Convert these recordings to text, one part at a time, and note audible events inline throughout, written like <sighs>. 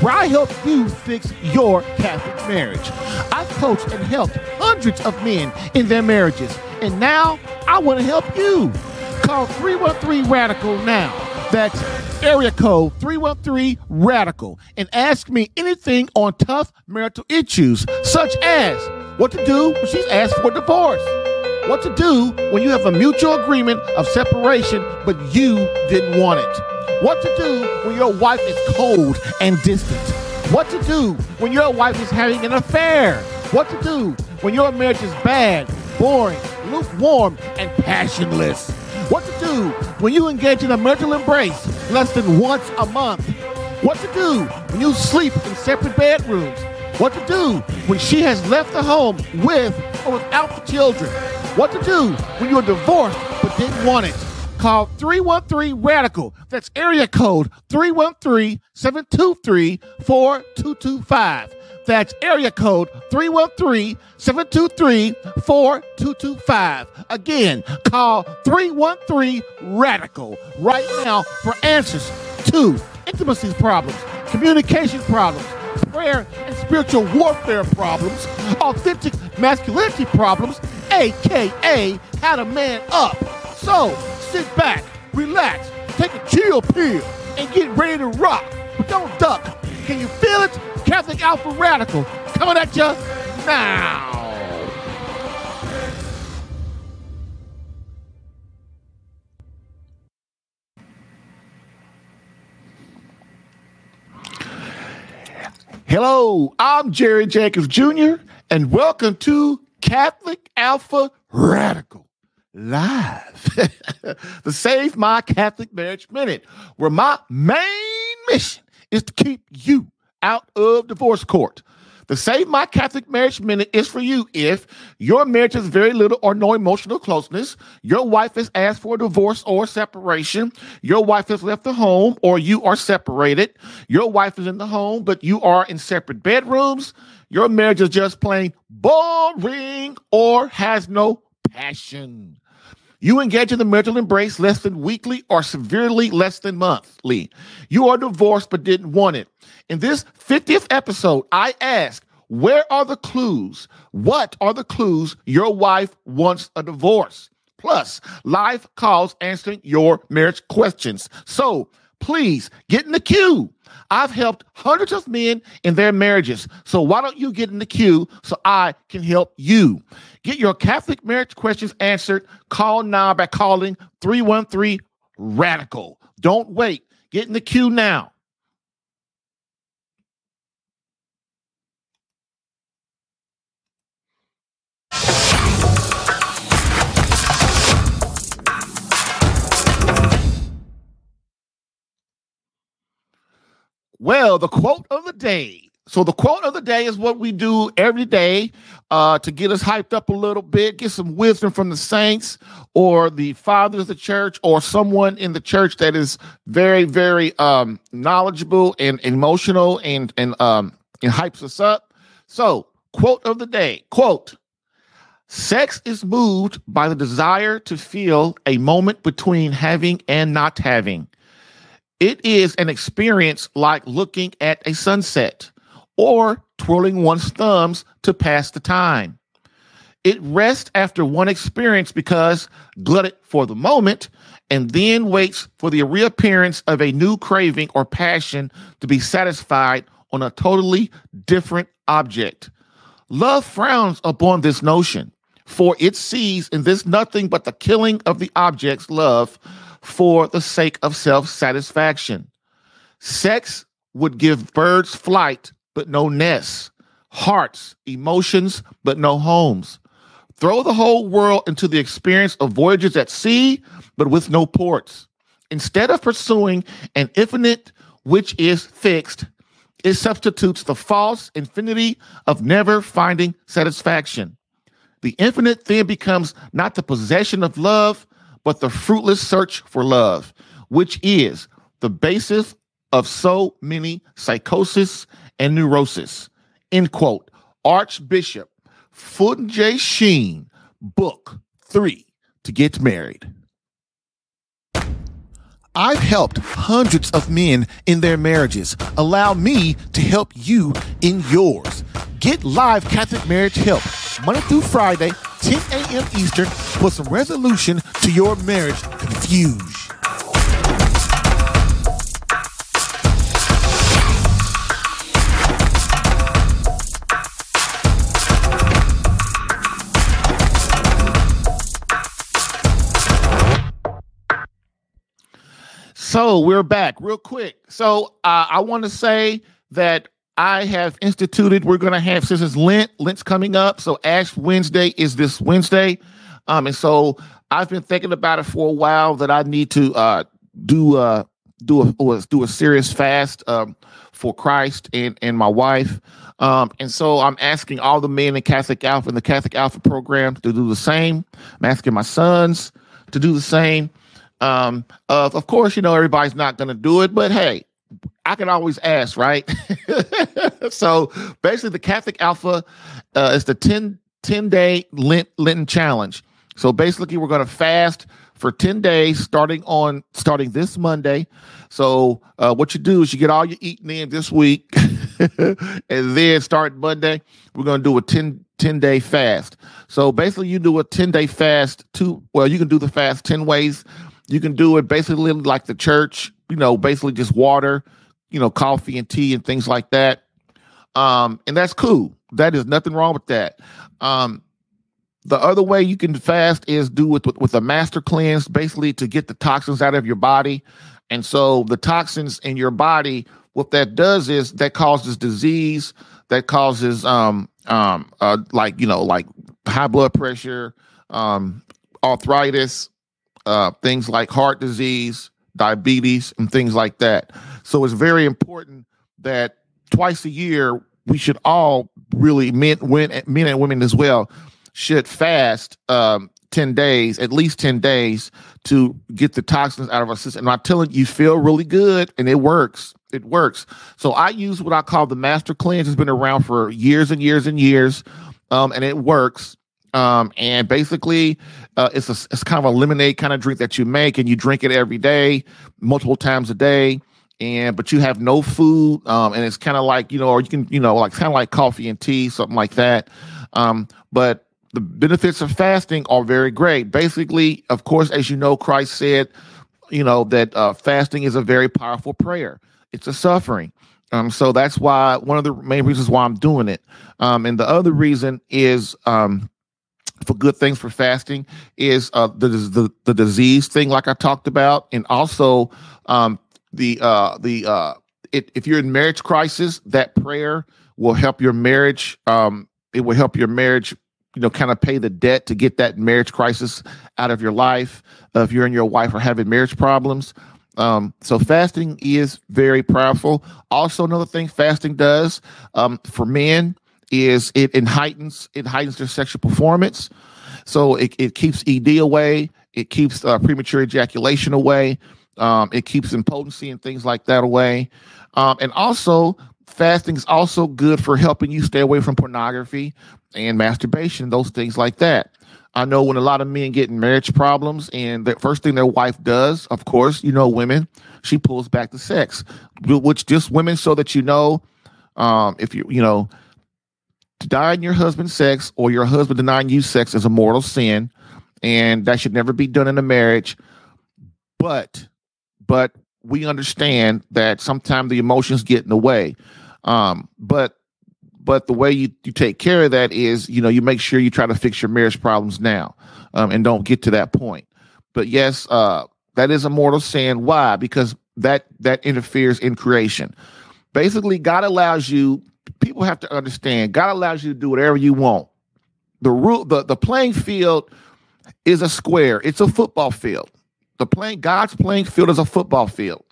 where I help you fix your Catholic marriage. I've coached and helped hundreds of men in their marriages, and now I want to help you. Call 313 Radical now. That's area code 313 Radical and ask me anything on tough marital issues, such as what to do when she's asked for divorce, what to do when you have a mutual agreement of separation but you didn't want it, what to do when your wife is cold and distant, what to do when your wife is having an affair, what to do when your marriage is bad, boring, lukewarm, and passionless. What to do when you engage in a marital embrace less than once a month? What to do when you sleep in separate bedrooms? What to do when she has left the home with or without the children? What to do when you're divorced but didn't want it? Call 313 Radical. That's area code 313 723 4225. That's area code 313 723 4225. Again, call 313 Radical right now for answers to intimacy problems, communication problems, prayer and spiritual warfare problems, authentic masculinity problems, aka how to man up. So sit back, relax, take a chill pill, and get ready to rock. But don't duck. Can you feel it? Catholic Alpha Radical coming at you now. Hello, I'm Jerry Jacobs Jr., and welcome to Catholic Alpha Radical Live, <laughs> the Save My Catholic Marriage Minute, where my main mission is to keep you out of divorce court. The Save My Catholic Marriage Minute is for you if your marriage has very little or no emotional closeness, your wife has asked for a divorce or separation, your wife has left the home or you are separated, your wife is in the home but you are in separate bedrooms, your marriage is just plain boring or has no passion. You engage in the marital embrace less than weekly or severely less than monthly. You are divorced but didn't want it. In this 50th episode, I ask, where are the clues? What are the clues your wife wants a divorce? Plus, live calls answering your marriage questions. So please get in the queue. I've helped hundreds of men in their marriages. So why don't you get in the queue so I can help you? Get your Catholic marriage questions answered. Call now by calling 313 Radical. Don't wait. Get in the queue now. Well, the quote of the day. So the quote of the day is what we do every day uh, to get us hyped up a little bit, get some wisdom from the saints or the fathers of the church or someone in the church that is very, very um, knowledgeable and emotional and and um, and hypes us up. So, quote of the day: quote. Sex is moved by the desire to feel a moment between having and not having. It is an experience like looking at a sunset or twirling one's thumbs to pass the time. It rests after one experience because glutted for the moment and then waits for the reappearance of a new craving or passion to be satisfied on a totally different object. Love frowns upon this notion, for it sees in this nothing but the killing of the object's love for the sake of self satisfaction. Sex would give birds flight, but no nests, hearts, emotions, but no homes. Throw the whole world into the experience of voyages at sea, but with no ports. Instead of pursuing an infinite which is fixed, it substitutes the false infinity of never finding satisfaction. The infinite then becomes not the possession of love, but the fruitless search for love, which is the basis of so many psychosis and neurosis. End quote. Archbishop Fulton J. Sheen, book three, to get married. I've helped hundreds of men in their marriages. Allow me to help you in yours. Get live Catholic marriage help Monday through Friday, 10 a.m. Eastern, for some resolution to your marriage confusion. So we're back real quick. So uh, I want to say that I have instituted, we're going to have, since it's Lent, Lent's coming up. So Ash Wednesday is this Wednesday. Um, and so I've been thinking about it for a while that I need to uh, do uh, do a do a serious fast um, for Christ and and my wife. Um, and so I'm asking all the men in Catholic Alpha in the Catholic Alpha program to do the same. I'm asking my sons to do the same. Um, of course, you know everybody's not going to do it, but hey, I can always ask, right? <laughs> so basically, the Catholic Alpha uh, is the 10, 10 day Lent, Lenten challenge. So basically, we're going to fast for 10 days starting on starting this Monday. So uh, what you do is you get all your eating in this week <laughs> and then start Monday, we're going to do a 10, 10 day fast. So basically you do a 10 day fast two well you can do the fast 10 ways. You can do it basically like the church, you know, basically just water, you know, coffee and tea and things like that. Um, and that's cool. That is nothing wrong with that. Um, the other way you can fast is do it with, with a master cleanse, basically to get the toxins out of your body. And so the toxins in your body, what that does is that causes disease, that causes um um uh like you know like high blood pressure, um arthritis, uh things like heart disease, diabetes, and things like that. So it's very important that twice a year we should all really men, men, and women as well should fast um, 10 days, at least 10 days to get the toxins out of our system. And I'm telling you, you feel really good and it works. It works. So I use what I call the master cleanse. It's been around for years and years and years. Um, and it works. Um, and basically, uh, it's a it's kind of a lemonade kind of drink that you make, and you drink it every day, multiple times a day. And but you have no food, um, and it's kind of like you know, or you can you know, like kind of like coffee and tea, something like that. Um, but the benefits of fasting are very great. Basically, of course, as you know, Christ said, you know, that uh, fasting is a very powerful prayer. It's a suffering. Um, so that's why one of the main reasons why I'm doing it. Um, and the other reason is um, for good things for fasting is uh, the, the the disease thing, like I talked about, and also um, the uh, the uh, it, if you're in marriage crisis, that prayer will help your marriage. Um, it will help your marriage you know, kind of pay the debt to get that marriage crisis out of your life. Uh, if you and your wife are having marriage problems. Um, so fasting is very powerful. Also, another thing fasting does um, for men is it, it heightens it heightens their sexual performance. So it, it keeps ED away. It keeps uh, premature ejaculation away. Um, it keeps impotency and things like that away. Um, and also, fasting is also good for helping you stay away from pornography, and masturbation, those things like that. I know when a lot of men get in marriage problems, and the first thing their wife does, of course, you know, women, she pulls back the sex, which just women, so that you know, um, if you, you know, denying your husband sex or your husband denying you sex is a mortal sin, and that should never be done in a marriage. But, but we understand that sometimes the emotions get in the way. Um, but but the way you, you take care of that is, you know, you make sure you try to fix your marriage problems now um, and don't get to that point. But yes, uh, that is a mortal sin. Why? Because that that interferes in creation. Basically, God allows you. People have to understand. God allows you to do whatever you want. The rule, the, the playing field is a square. It's a football field. The playing God's playing field is a football field.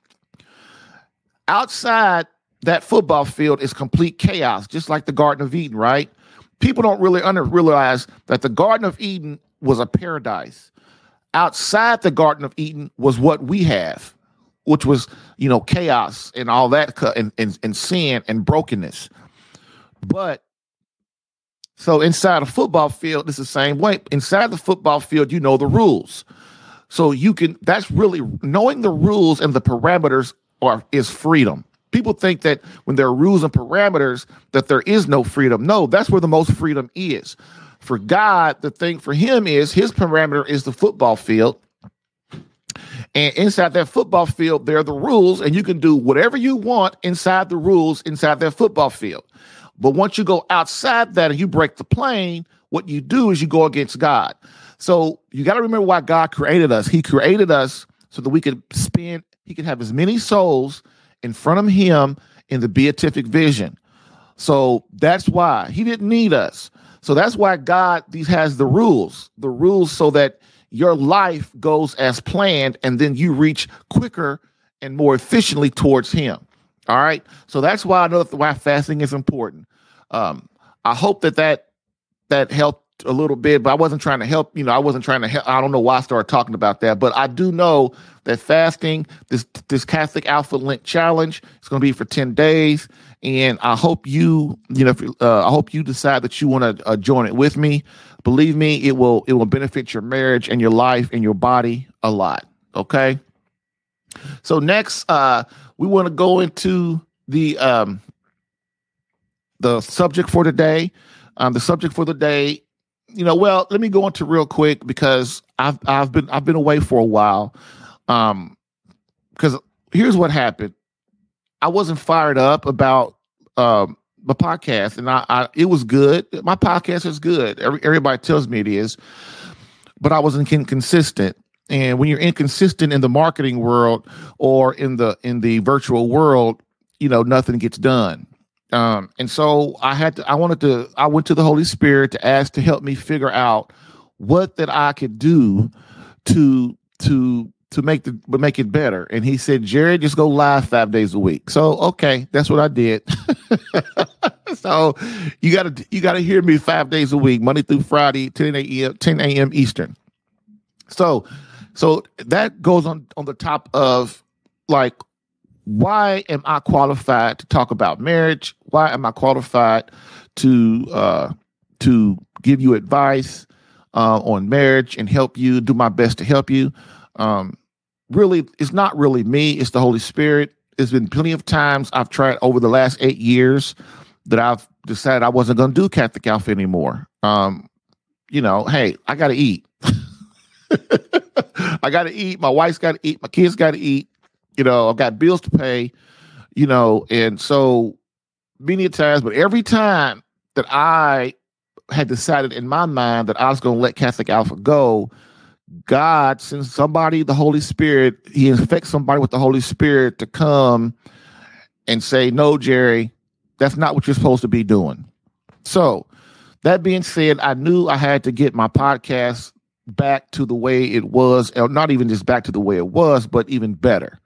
Outside that football field is complete chaos, just like the Garden of Eden, right? people don't really under realize that the Garden of Eden was a paradise. Outside the Garden of Eden was what we have, which was you know chaos and all that and, and, and sin and brokenness. But so inside a football field, it's the same way. Inside the football field, you know the rules. So you can that's really knowing the rules and the parameters are is freedom. People think that when there are rules and parameters that there is no freedom. No, that's where the most freedom is. For God, the thing for him is his parameter is the football field. And inside that football field, there are the rules, and you can do whatever you want inside the rules inside that football field. But once you go outside that and you break the plane, what you do is you go against God. So you got to remember why God created us. He created us so that we could spend, he could have as many souls in front of him in the beatific vision. So that's why he didn't need us. So that's why God these has the rules, the rules so that your life goes as planned and then you reach quicker and more efficiently towards him. All right. So that's why I know why fasting is important. Um, I hope that that that helped a little bit, but I wasn't trying to help. You know, I wasn't trying to help. I don't know why I started talking about that, but I do know that fasting, this this Catholic Alpha Lent Challenge, is going to be for ten days, and I hope you, you know, uh, I hope you decide that you want to uh, join it with me. Believe me, it will it will benefit your marriage and your life and your body a lot. Okay. So next, uh, we want to go into the um, the subject for today. Um, the subject for the day you know, well, let me go into real quick because I've I've been I've been away for a while. Um because here's what happened. I wasn't fired up about um the podcast and I, I it was good. My podcast is good. Every, everybody tells me it is. But I wasn't inconsistent. And when you're inconsistent in the marketing world or in the in the virtual world, you know, nothing gets done. Um, and so I had to, I wanted to, I went to the Holy Spirit to ask to help me figure out what that I could do to, to, to make the, but make it better. And he said, Jerry, just go live five days a week. So, okay, that's what I did. <laughs> so you gotta, you gotta hear me five days a week, Monday through Friday, 10 a.m., 10 a.m. Eastern. So, so that goes on, on the top of like why am I qualified to talk about marriage? Why am I qualified to uh, to give you advice uh, on marriage and help you do my best to help you? Um, really, it's not really me; it's the Holy Spirit. There's been plenty of times I've tried over the last eight years that I've decided I wasn't going to do Catholic Alpha anymore. Um, you know, hey, I got to eat. <laughs> I got to eat. My wife's got to eat. My kids got to eat you know, I've got bills to pay, you know, and so many times, but every time that I had decided in my mind that I was going to let Catholic Alpha go, God sends somebody, the Holy Spirit, He infects somebody with the Holy Spirit to come and say, No, Jerry, that's not what you're supposed to be doing. So, that being said, I knew I had to get my podcast back to the way it was, or not even just back to the way it was, but even better.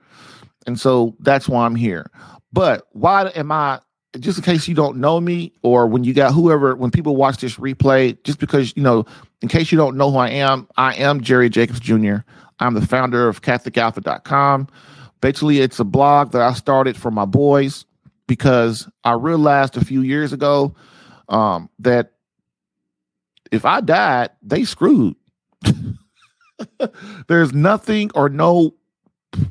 And so that's why I'm here. But why am I just in case you don't know me or when you got whoever when people watch this replay just because you know in case you don't know who I am, I am Jerry Jacobs Jr. I'm the founder of catholicalpha.com. Basically, it's a blog that I started for my boys because I realized a few years ago um, that if I died, they screwed. <laughs> There's nothing or no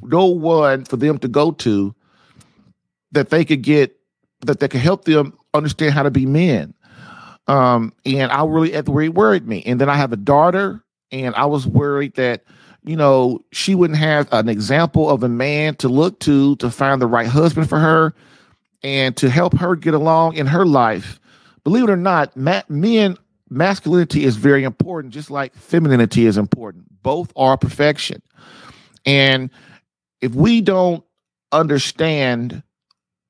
no one for them to go to that they could get that that could help them understand how to be men. Um, and I really at the way worried me. And then I have a daughter, and I was worried that you know she wouldn't have an example of a man to look to to find the right husband for her and to help her get along in her life. Believe it or not, ma- men masculinity is very important, just like femininity is important. Both are perfection. And if we don't understand,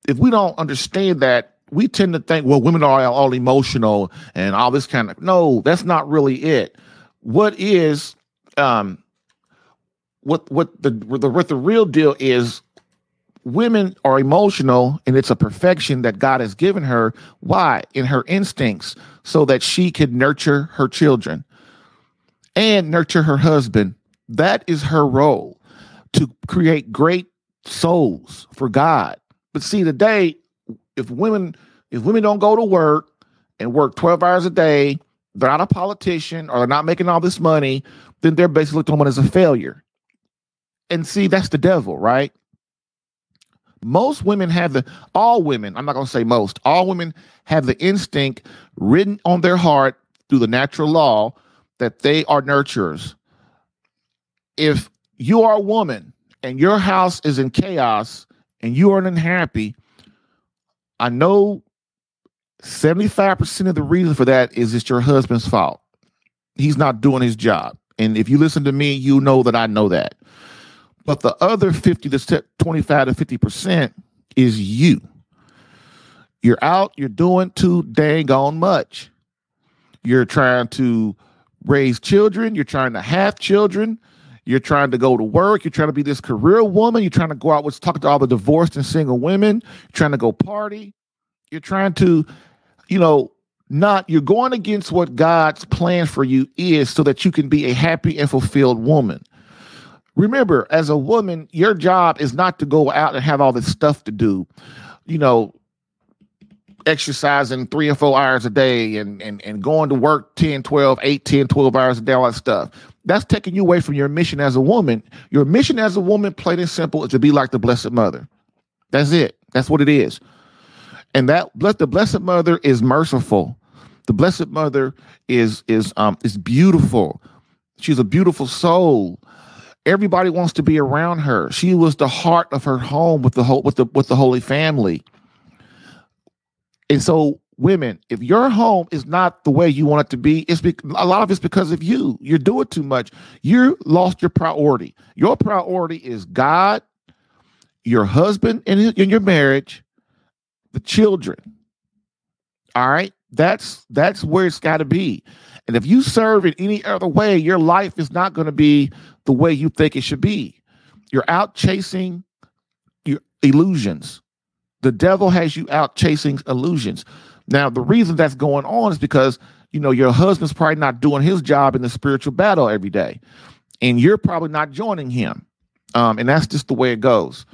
if we don't understand that, we tend to think, well, women are all emotional and all this kind of. No, that's not really it. What is, um, what what the what the real deal is? women are emotional and it's a perfection that God has given her. Why? In her instincts, so that she can nurture her children and nurture her husband. That is her role to create great souls for God. But see, today, if women if women don't go to work and work 12 hours a day, they're not a politician or they're not making all this money, then they're basically looked on as a failure. And see, that's the devil, right? Most women have the, all women, I'm not going to say most, all women have the instinct written on their heart through the natural law that they are nurturers. If you are a woman and your house is in chaos and you are unhappy, I know 75% of the reason for that is it's your husband's fault. He's not doing his job. And if you listen to me, you know that I know that. But the other 50 to 25 to 50% is you. You're out, you're doing too dang on much. You're trying to raise children, you're trying to have children, you're trying to go to work, you're trying to be this career woman, you're trying to go out with talking to all the divorced and single women, you're trying to go party, you're trying to, you know, not you're going against what God's plan for you is so that you can be a happy and fulfilled woman. Remember, as a woman, your job is not to go out and have all this stuff to do, you know, exercising three or four hours a day and, and, and going to work 10, 12, 8, 10, 12 hours a day, all that stuff. That's taking you away from your mission as a woman. Your mission as a woman, plain and simple, is to be like the Blessed Mother. That's it. That's what it is. And that the Blessed Mother is merciful. The Blessed Mother is is um is beautiful. She's a beautiful soul everybody wants to be around her. She was the heart of her home with the whole with the with the Holy Family. And so, women, if your home is not the way you want it to be, it's be, a lot of it's because of you. You're doing too much. You lost your priority. Your priority is God, your husband in, in your marriage, the children. All right, that's that's where it's got to be. And if you serve in any other way, your life is not going to be the way you think it should be. You're out chasing your illusions. The devil has you out chasing illusions. Now, the reason that's going on is because, you know, your husband's probably not doing his job in the spiritual battle every day. And you're probably not joining him. Um, and that's just the way it goes.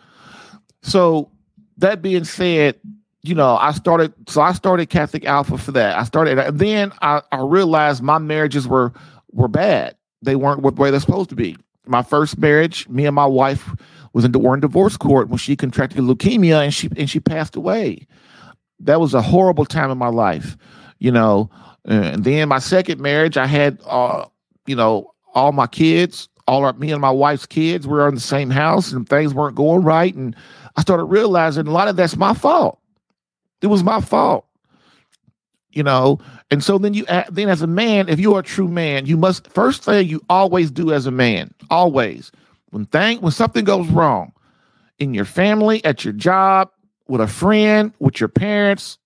So, that being said, you know, I started, so I started Catholic Alpha for that. I started, and then I, I realized my marriages were were bad they weren't what way they're supposed to be. My first marriage, me and my wife was in the were in divorce court when she contracted leukemia and she and she passed away. That was a horrible time in my life, you know. And then my second marriage, I had uh, you know, all my kids, all our, me and my wife's kids were in the same house and things weren't going right. And I started realizing a lot of that's my fault. It was my fault you know and so then you then as a man if you are a true man you must first thing you always do as a man always when thing when something goes wrong in your family at your job with a friend with your parents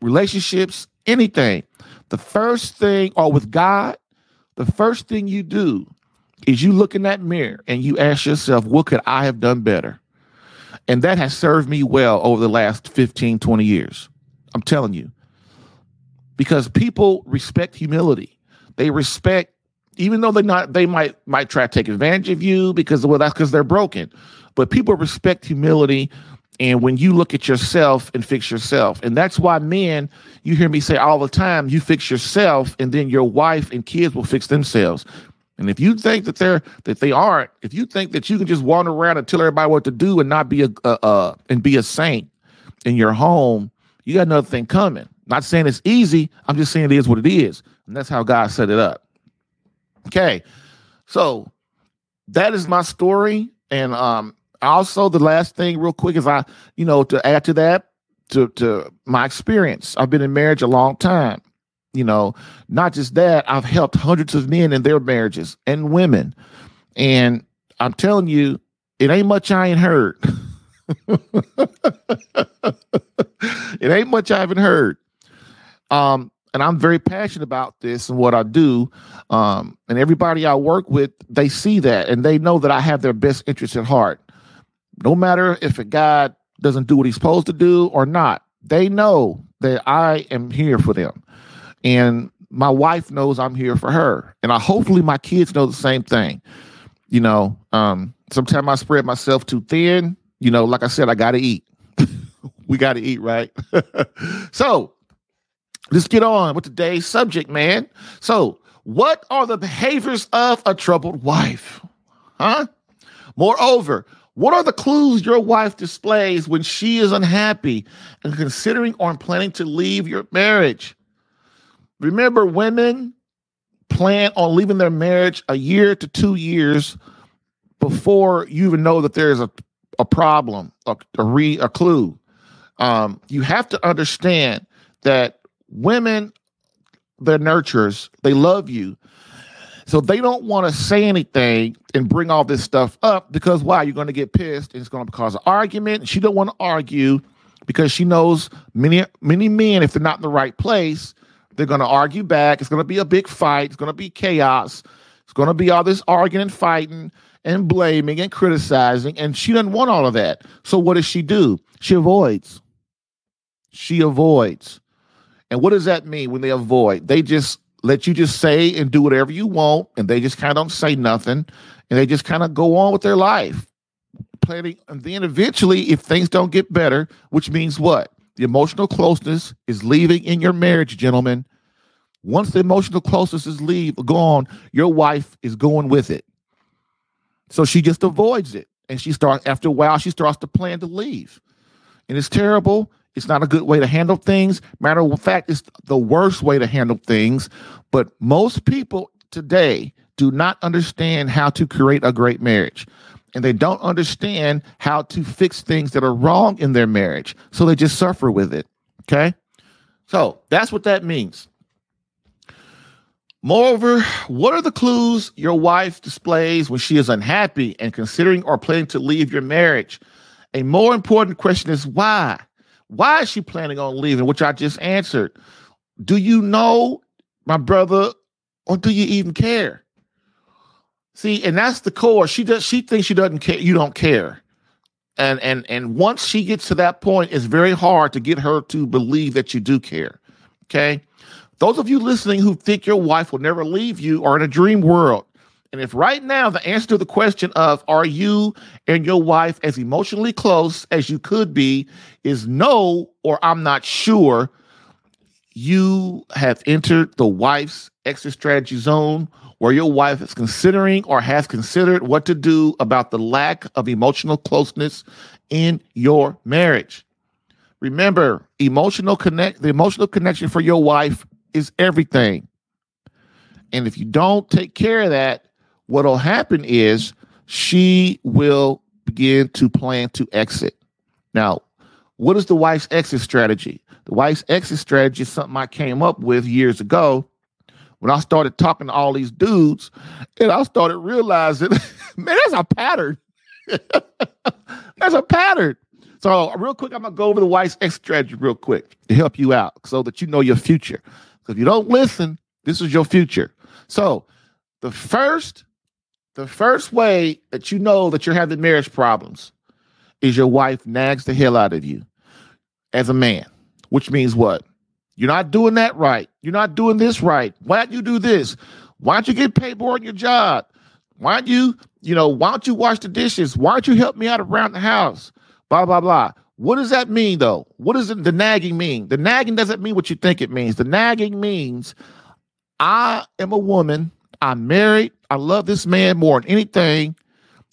relationships anything the first thing or with god the first thing you do is you look in that mirror and you ask yourself what could i have done better and that has served me well over the last 15 20 years i'm telling you because people respect humility. They respect, even though they're not they might might try to take advantage of you because well that's because they're broken. But people respect humility. And when you look at yourself and fix yourself, and that's why men, you hear me say all the time, you fix yourself, and then your wife and kids will fix themselves. And if you think that they're that they aren't, if you think that you can just wander around and tell everybody what to do and not be a, and be a saint in your home, you got another thing coming. Not saying it's easy. I'm just saying it is what it is. And that's how God set it up. Okay. So that is my story. And um also the last thing real quick is I, you know, to add to that, to to my experience. I've been in marriage a long time. You know, not just that, I've helped hundreds of men in their marriages and women. And I'm telling you, it ain't much I ain't heard. <laughs> it ain't much I haven't heard. Um, and I'm very passionate about this and what I do. Um, and everybody I work with, they see that and they know that I have their best interest at heart. No matter if a guy doesn't do what he's supposed to do or not, they know that I am here for them. And my wife knows I'm here for her. And I hopefully my kids know the same thing. You know, um, sometimes I spread myself too thin. You know, like I said, I gotta eat. <laughs> we gotta eat, right? <laughs> so let's get on with today's subject, man. So, what are the behaviors of a troubled wife? Huh? Moreover, what are the clues your wife displays when she is unhappy and considering or planning to leave your marriage? Remember, women plan on leaving their marriage a year to two years before you even know that there's a, a problem, a, a, re, a clue. Um, you have to understand that women, they're nurturers, they love you. So they don't want to say anything and bring all this stuff up because why? You're going to get pissed and it's going to cause an argument. She don't want to argue because she knows many many men, if they're not in the right place, they're going to argue back. It's going to be a big fight. It's going to be chaos. It's going to be all this arguing and fighting and blaming and criticizing. And she doesn't want all of that. So what does she do? She avoids. She avoids. And what does that mean when they avoid? They just let you just say and do whatever you want, and they just kind of don't say nothing, and they just kind of go on with their life. Planning, and then eventually, if things don't get better, which means what? The emotional closeness is leaving in your marriage, gentlemen. Once the emotional closeness is leave gone, your wife is going with it. So she just avoids it. And she starts after a while, she starts to plan to leave. And it's terrible. It's not a good way to handle things. Matter of fact, it's the worst way to handle things. But most people today do not understand how to create a great marriage. And they don't understand how to fix things that are wrong in their marriage. So they just suffer with it. Okay. So that's what that means. Moreover, what are the clues your wife displays when she is unhappy and considering or planning to leave your marriage? A more important question is why? Why is she planning on leaving? Which I just answered. Do you know, my brother, or do you even care? See, and that's the core. She does. She thinks she doesn't care. You don't care, and and and once she gets to that point, it's very hard to get her to believe that you do care. Okay, those of you listening who think your wife will never leave you are in a dream world. And if right now the answer to the question of are you and your wife as emotionally close as you could be is no, or I'm not sure, you have entered the wife's exit strategy zone where your wife is considering or has considered what to do about the lack of emotional closeness in your marriage. Remember, emotional connect the emotional connection for your wife is everything. And if you don't take care of that, what'll happen is she will begin to plan to exit. Now, what is the wife's exit strategy? The wife's exit strategy is something I came up with years ago when I started talking to all these dudes, and I started realizing, <laughs> man, that's a pattern. <laughs> that's a pattern. So, real quick, I'm gonna go over the wife's exit strategy real quick to help you out, so that you know your future. Because if you don't listen, this is your future. So, the first the first way that you know that you're having marriage problems is your wife nags the hell out of you as a man, which means what? You're not doing that right. You're not doing this right. Why don't you do this? Why don't you get paid more on your job? Why don't you, you know, why don't you wash the dishes? Why don't you help me out around the house? Blah, blah, blah. What does that mean though? What does the nagging mean? The nagging doesn't mean what you think it means. The nagging means I am a woman I'm married. I love this man more than anything.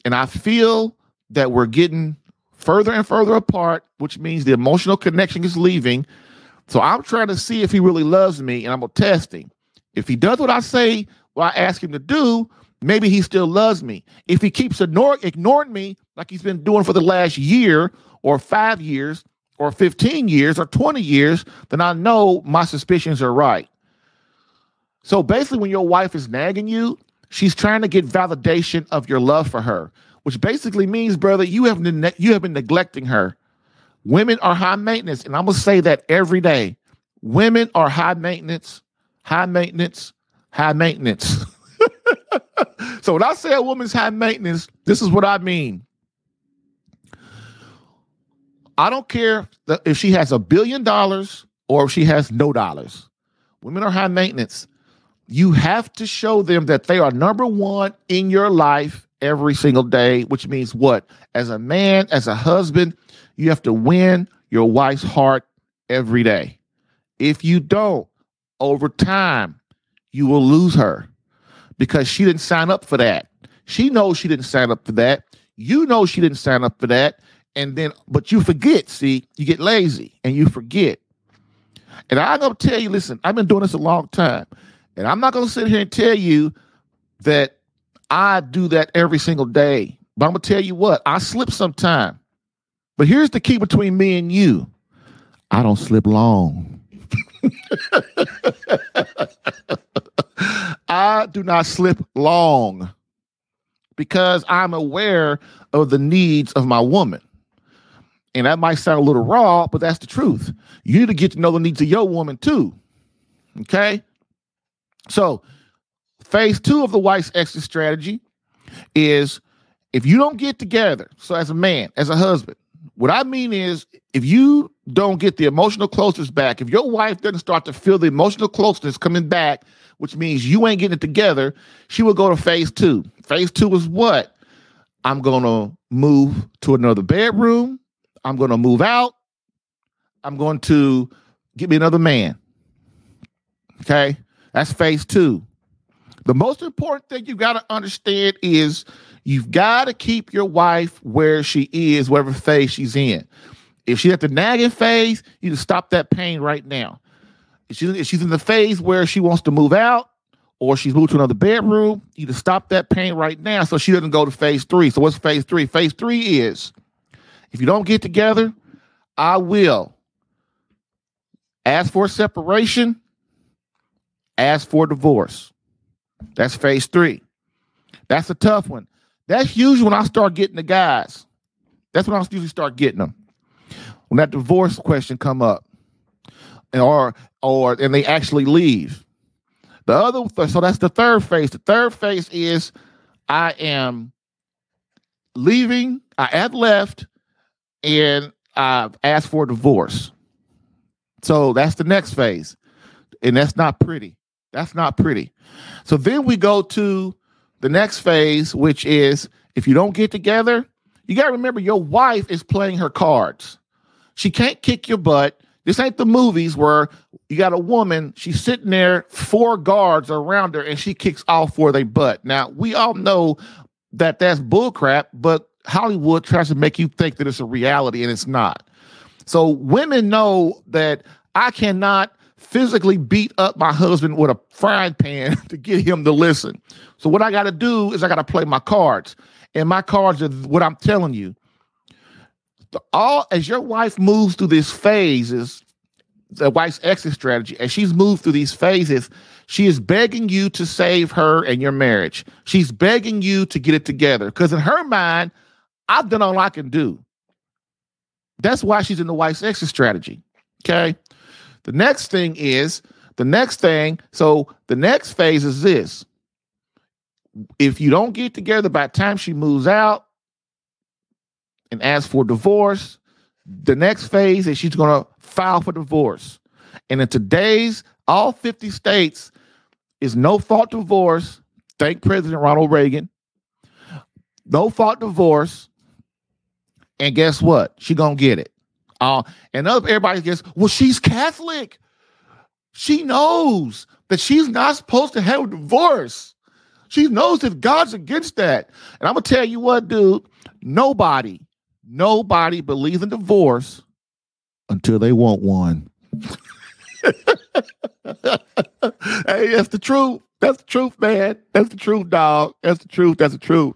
And I feel that we're getting further and further apart, which means the emotional connection is leaving. So I'm trying to see if he really loves me and I'm gonna test him. If he does what I say, what I ask him to do, maybe he still loves me. If he keeps ignore, ignoring me like he's been doing for the last year or five years or 15 years or 20 years, then I know my suspicions are right. So basically, when your wife is nagging you, she's trying to get validation of your love for her, which basically means, brother, you have ne- you have been neglecting her. Women are high maintenance, and I'm gonna say that every day. Women are high maintenance, high maintenance, high maintenance. <laughs> so when I say a woman's high maintenance, this is what I mean. I don't care if she has a billion dollars or if she has no dollars. Women are high maintenance. You have to show them that they are number one in your life every single day, which means what? As a man, as a husband, you have to win your wife's heart every day. If you don't, over time, you will lose her because she didn't sign up for that. She knows she didn't sign up for that. You know she didn't sign up for that. And then, but you forget, see, you get lazy and you forget. And I'm going to tell you, listen, I've been doing this a long time. And I'm not going to sit here and tell you that I do that every single day. But I'm going to tell you what, I slip sometime. But here's the key between me and you I don't slip long. <laughs> I do not slip long because I'm aware of the needs of my woman. And that might sound a little raw, but that's the truth. You need to get to know the needs of your woman too. Okay? So, phase two of the wife's exit strategy is if you don't get together, so as a man, as a husband, what I mean is if you don't get the emotional closeness back, if your wife doesn't start to feel the emotional closeness coming back, which means you ain't getting it together, she will go to phase two. Phase two is what? I'm going to move to another bedroom. I'm going to move out. I'm going to get me another man. Okay. That's phase two. The most important thing you got to understand is you've got to keep your wife where she is, whatever phase she's in. If she's at the nagging phase, you to stop that pain right now. If she's, if she's in the phase where she wants to move out or she's moved to another bedroom, you to stop that pain right now so she doesn't go to phase three. So, what's phase three? Phase three is if you don't get together, I will ask for separation, ask for divorce. That's phase three. That's a tough one. That's usually when I start getting the guys. That's when I usually start getting them. When that divorce question come up, or or and they actually leave. The other, so that's the third phase. The third phase is I am leaving. I have left, and I've asked for divorce. So that's the next phase, and that's not pretty. That's not pretty. So then we go to the next phase, which is if you don't get together, you got to remember your wife is playing her cards. She can't kick your butt. This ain't the movies where you got a woman, she's sitting there, four guards around her, and she kicks all four of their butt. Now, we all know that that's bullcrap, but Hollywood tries to make you think that it's a reality and it's not. So women know that I cannot physically beat up my husband with a frying pan <laughs> to get him to listen. So what I got to do is I got to play my cards. And my cards are what I'm telling you all as your wife moves through these phases, the wife's exit strategy, as she's moved through these phases, she is begging you to save her and your marriage. She's begging you to get it together because in her mind, I've done all I can do. That's why she's in the wife's exit strategy. Okay. The next thing is the next thing. So the next phase is this. If you don't get together by the time she moves out, and asks for divorce. The next phase is she's going to file for divorce. And in today's all 50 states is no fault divorce. Thank President Ronald Reagan. No fault divorce. And guess what? She gonna get it. Uh, and other everybody gets, well, she's Catholic. She knows that she's not supposed to have a divorce. She knows that God's against that. And I'm gonna tell you what, dude, nobody Nobody believes in divorce until they want one. <laughs> hey, that's the truth. That's the truth, man. That's the truth, dog. That's the truth. That's the truth.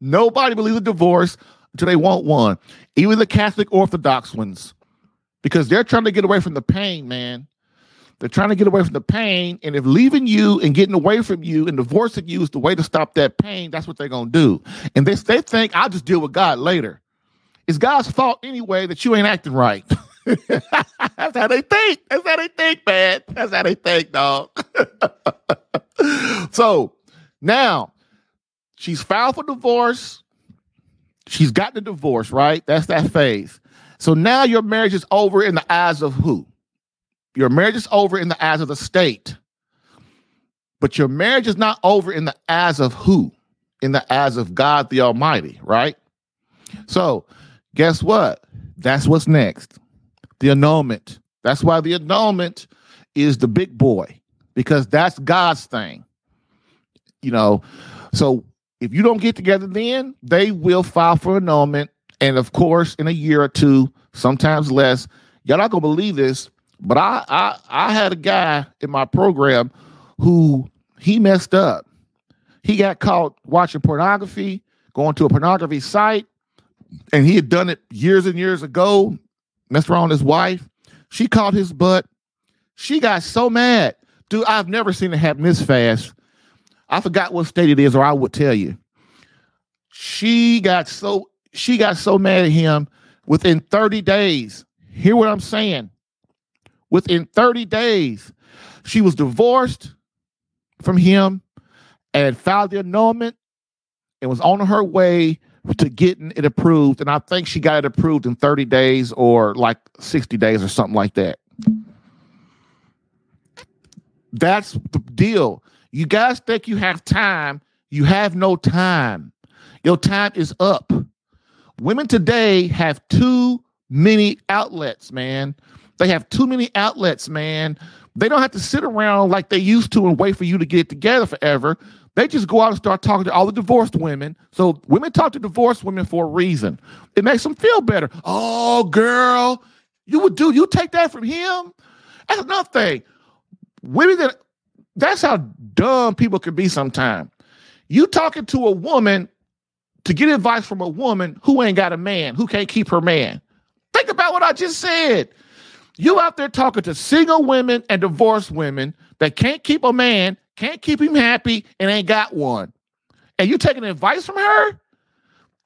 Nobody believes in divorce until they want one. Even the Catholic Orthodox ones, because they're trying to get away from the pain, man. They're trying to get away from the pain. And if leaving you and getting away from you and divorcing you is the way to stop that pain, that's what they're going to do. And they, they think I'll just deal with God later. It's God's fault anyway that you ain't acting right. <laughs> That's how they think. That's how they think, man. That's how they think, dog. <laughs> so now she's filed for divorce. She's gotten a divorce, right? That's that phase. So now your marriage is over in the eyes of who? Your marriage is over in the eyes of the state. But your marriage is not over in the eyes of who? In the eyes of God the Almighty, right? So, guess what? That's what's next. The annulment. That's why the annulment is the big boy, because that's God's thing. You know, so if you don't get together then, they will file for annulment. And of course, in a year or two, sometimes less, y'all not gonna believe this, but I I I had a guy in my program who he messed up. He got caught watching pornography, going to a pornography site, and he had done it years and years ago, messed around with his wife. She caught his butt. She got so mad. Dude, I've never seen it happen this fast. I forgot what state it is, or I would tell you. She got so she got so mad at him within 30 days. Hear what I'm saying? Within 30 days, she was divorced from him and filed the annulment and was on her way to getting it approved. And I think she got it approved in 30 days or like 60 days or something like that. That's the deal. You guys think you have time. You have no time. Your time is up. Women today have too many outlets, man. They have too many outlets, man. They don't have to sit around like they used to and wait for you to get together forever. They just go out and start talking to all the divorced women. So women talk to divorced women for a reason. It makes them feel better. Oh, girl, you would do, you take that from him. That's another thing. Women that that's how dumb people can be sometimes. You talking to a woman to get advice from a woman who ain't got a man, who can't keep her man. Think about what I just said. You out there talking to single women and divorced women that can't keep a man, can't keep him happy, and ain't got one. And you taking advice from her?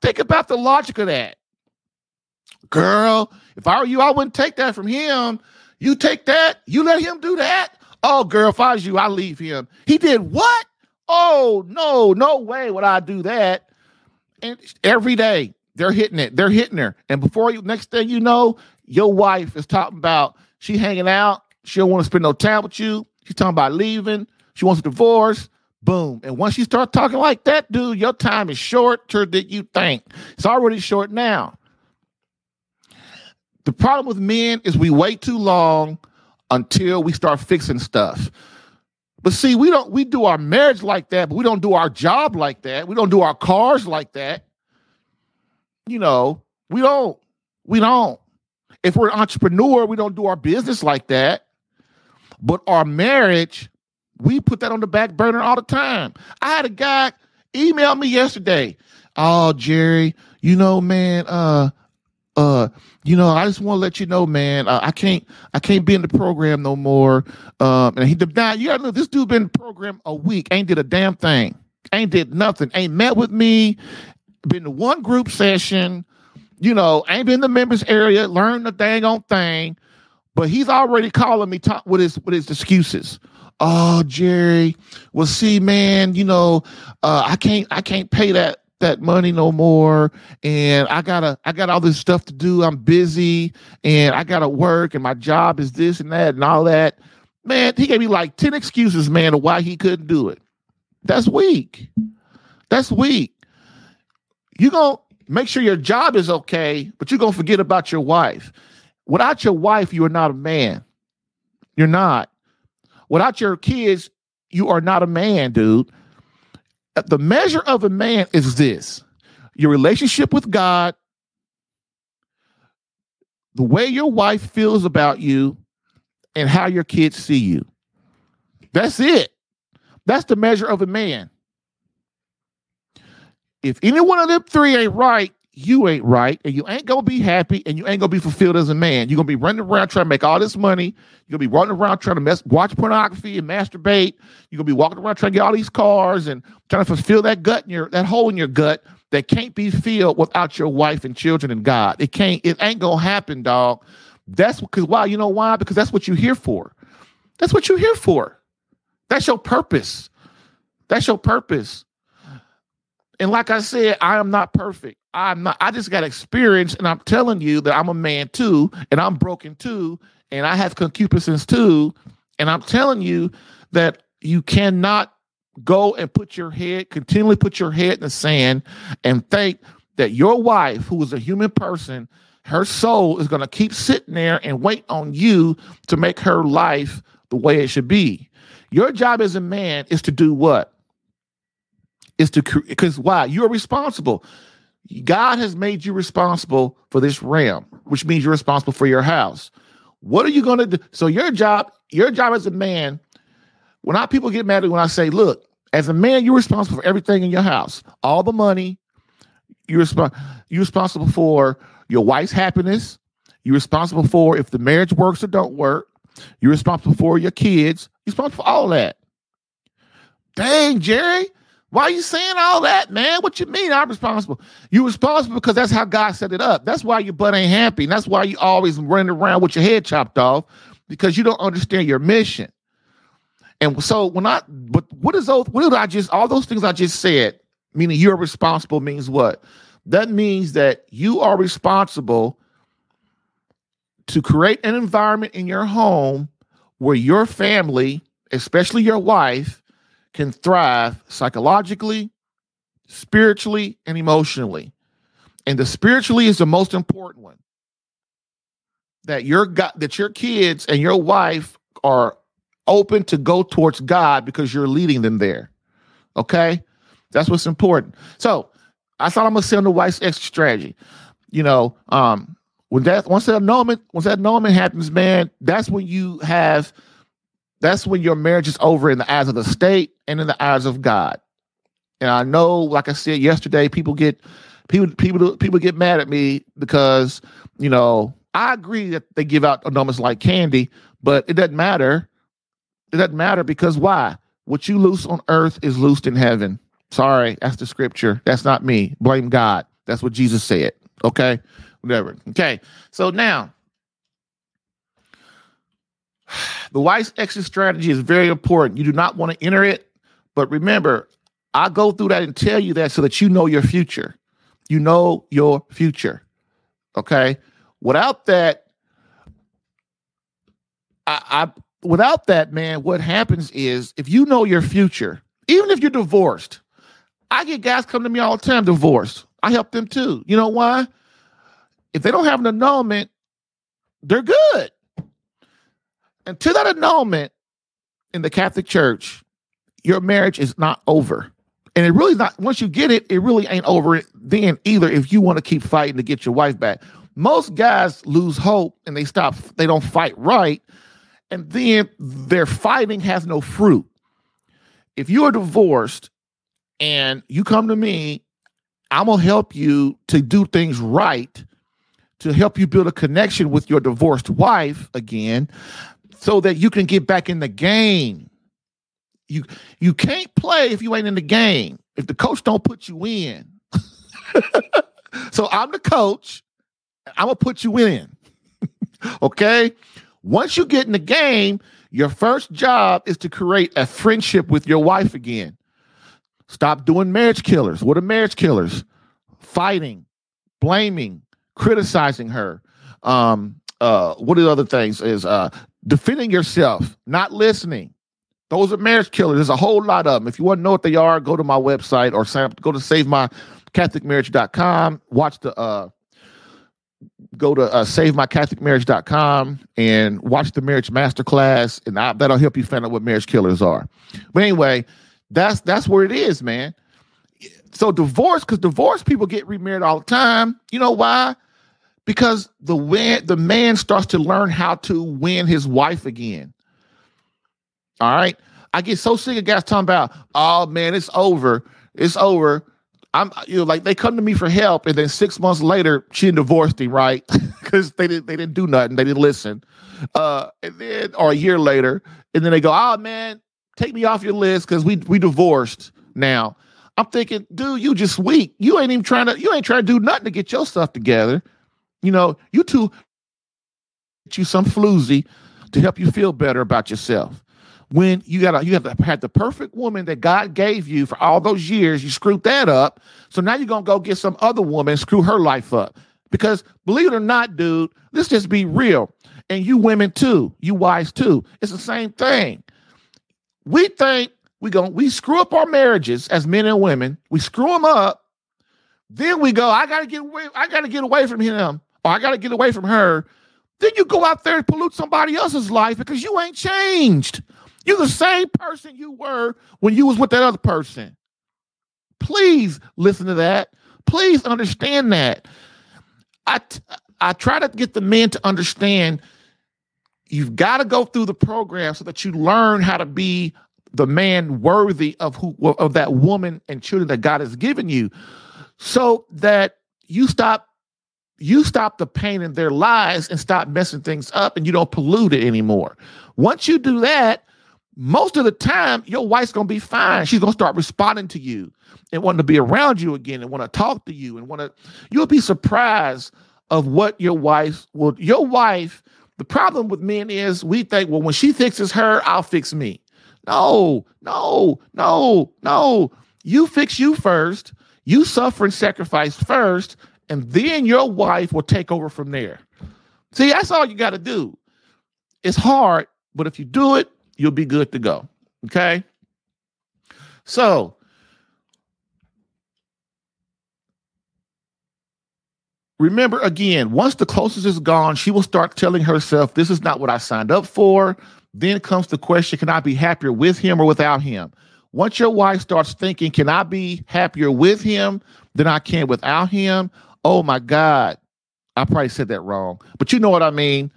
Think about the logic of that. Girl, if I were you, I wouldn't take that from him. You take that, you let him do that. Oh, girl, if I was you, I leave him. He did what? Oh, no, no way would I do that. And every day they're hitting it, they're hitting her. And before you, next thing you know, your wife is talking about she hanging out. She don't want to spend no time with you. She's talking about leaving. She wants a divorce. Boom. And once you start talking like that, dude, your time is shorter than you think. It's already short now. The problem with men is we wait too long until we start fixing stuff. But see, we don't we do our marriage like that, but we don't do our job like that. We don't do our cars like that. You know, we don't. We don't. If we're an entrepreneur, we don't do our business like that. But our marriage, we put that on the back burner all the time. I had a guy email me yesterday. Oh, Jerry, you know, man, uh, uh, you know, I just want to let you know, man, uh, I can't, I can't be in the program no more. Um, and he, now you gotta know this dude been in the program a week, ain't did a damn thing, ain't did nothing, ain't met with me, been to one group session, you know, ain't been in the members area, learned the dang on thing, but he's already calling me talk with his with his excuses. Oh, Jerry, well, see, man, you know, uh, I can't, I can't pay that that money no more. And i gotta i got all this stuff to do. I'm busy and i gotta work and my job is this and that and all that. Man he gave me like 10 excuses man of why he couldn't do it. That's weak. That's weak. You gonna make sure your job is okay but you're gonna forget about your wife. Without your wife you are not a man. You're not. Without your kids you are not a man dude the measure of a man is this your relationship with God, the way your wife feels about you, and how your kids see you. That's it. That's the measure of a man. If any one of them three ain't right, you ain't right, and you ain't gonna be happy, and you ain't gonna be fulfilled as a man. You're gonna be running around trying to make all this money. You're gonna be running around trying to mess, watch pornography and masturbate. You're gonna be walking around trying to get all these cars and trying to fulfill that gut in your that hole in your gut that can't be filled without your wife and children and God. It can't. It ain't gonna happen, dog. That's because why? You know why? Because that's what you're here for. That's what you're here for. That's your purpose. That's your purpose. And like I said, I am not perfect. I'm not, I just got experience, and I'm telling you that I'm a man too, and I'm broken too, and I have concupiscence too. And I'm telling you that you cannot go and put your head, continually put your head in the sand and think that your wife, who is a human person, her soul is going to keep sitting there and wait on you to make her life the way it should be. Your job as a man is to do what? Is to because why? You're responsible. God has made you responsible for this realm, which means you're responsible for your house. What are you going to do? So your job, your job as a man, when I people get mad at when I say, look, as a man, you're responsible for everything in your house, all the money. You're, resp- you're responsible for your wife's happiness. You're responsible for if the marriage works or don't work. You're responsible for your kids. You're responsible for all that. Dang, Jerry, why are you saying all that, man? What you mean I'm responsible? You're responsible because that's how God set it up. That's why your butt ain't happy. And that's why you always running around with your head chopped off because you don't understand your mission. And so when I but what is those what did I just all those things I just said, meaning you're responsible means what? That means that you are responsible to create an environment in your home where your family, especially your wife, can thrive psychologically, spiritually, and emotionally. And the spiritually is the most important one. That your God, that your kids and your wife are open to go towards God because you're leading them there. Okay? That's what's important. So I thought I'm gonna send the wife's exit strategy. You know, um, when that once that annulment, once that annulment happens, man, that's when you have that's when your marriage is over in the eyes of the state and in the eyes of God. And I know, like I said yesterday, people get people people people get mad at me because you know I agree that they give out annulments like candy, but it doesn't matter it doesn't matter because why? What you loose on earth is loosed in heaven. Sorry, that's the scripture. That's not me. Blame God. That's what Jesus said. Okay? Whatever. Okay. So now, the wife's exit strategy is very important. You do not want to enter it, but remember, I go through that and tell you that so that you know your future. You know your future. Okay? Without that, I, I without that, man, what happens is if you know your future, even if you're divorced, I get guys come to me all the time divorced. I help them too. You know why? If they don't have an annulment, they're good. And to that annulment in the Catholic Church, your marriage is not over. And it really not, once you get it, it really ain't over then either if you want to keep fighting to get your wife back. Most guys lose hope and they stop, they don't fight right and then their fighting has no fruit. If you are divorced and you come to me, I'm gonna help you to do things right, to help you build a connection with your divorced wife again, so that you can get back in the game. You you can't play if you ain't in the game. If the coach don't put you in. <laughs> so I'm the coach. I'm gonna put you in. <laughs> okay? Once you get in the game, your first job is to create a friendship with your wife again. Stop doing marriage killers. What are marriage killers? Fighting, blaming, criticizing her. Um, uh, what are the other things? Is uh, defending yourself, not listening. Those are marriage killers. There's a whole lot of them. If you want to know what they are, go to my website or sign up, go to savemycatholicmarriage.com. Watch the uh, go to uh, savemycatholicmarriage.com and watch the marriage masterclass and I, that'll help you find out what marriage killers are but anyway that's that's where it is man so divorce because divorce people get remarried all the time you know why because the win, the man starts to learn how to win his wife again all right i get so sick of guys talking about oh man it's over it's over I'm you know like they come to me for help, and then six months later she divorced him, right? <laughs> Because they didn't they didn't do nothing, they didn't listen. Uh, and then or a year later, and then they go, oh man, take me off your list because we we divorced now. I'm thinking, dude, you just weak. You ain't even trying to you ain't trying to do nothing to get your stuff together. You know, you two get you some floozy to help you feel better about yourself. when you got you have had the perfect woman that God gave you for all those years, you screwed that up. So now you're gonna go get some other woman screw her life up. Because believe it or not, dude, let's just be real. And you women too, you wives too. It's the same thing. We think we go, we screw up our marriages as men and women. We screw them up. Then we go, I gotta get away, I gotta get away from him, or I gotta get away from her. Then you go out there and pollute somebody else's life because you ain't changed. You're the same person you were when you was with that other person. Please listen to that. Please understand that. I I try to get the men to understand you've got to go through the program so that you learn how to be the man worthy of who of that woman and children that God has given you so that you stop you stop the pain in their lives and stop messing things up and you don't pollute it anymore. Once you do that, most of the time your wife's gonna be fine. She's gonna start responding to you and wanting to be around you again and want to talk to you and want to you'll be surprised of what your wife will your wife the problem with men is we think well when she fixes her i'll fix me no no no no you fix you first you suffer and sacrifice first and then your wife will take over from there see that's all you got to do it's hard but if you do it you'll be good to go okay so remember again, once the closest is gone, she will start telling herself, This is not what I signed up for. Then comes the question Can I be happier with him or without him? Once your wife starts thinking, Can I be happier with him than I can without him? Oh my God. I probably said that wrong, but you know what I mean.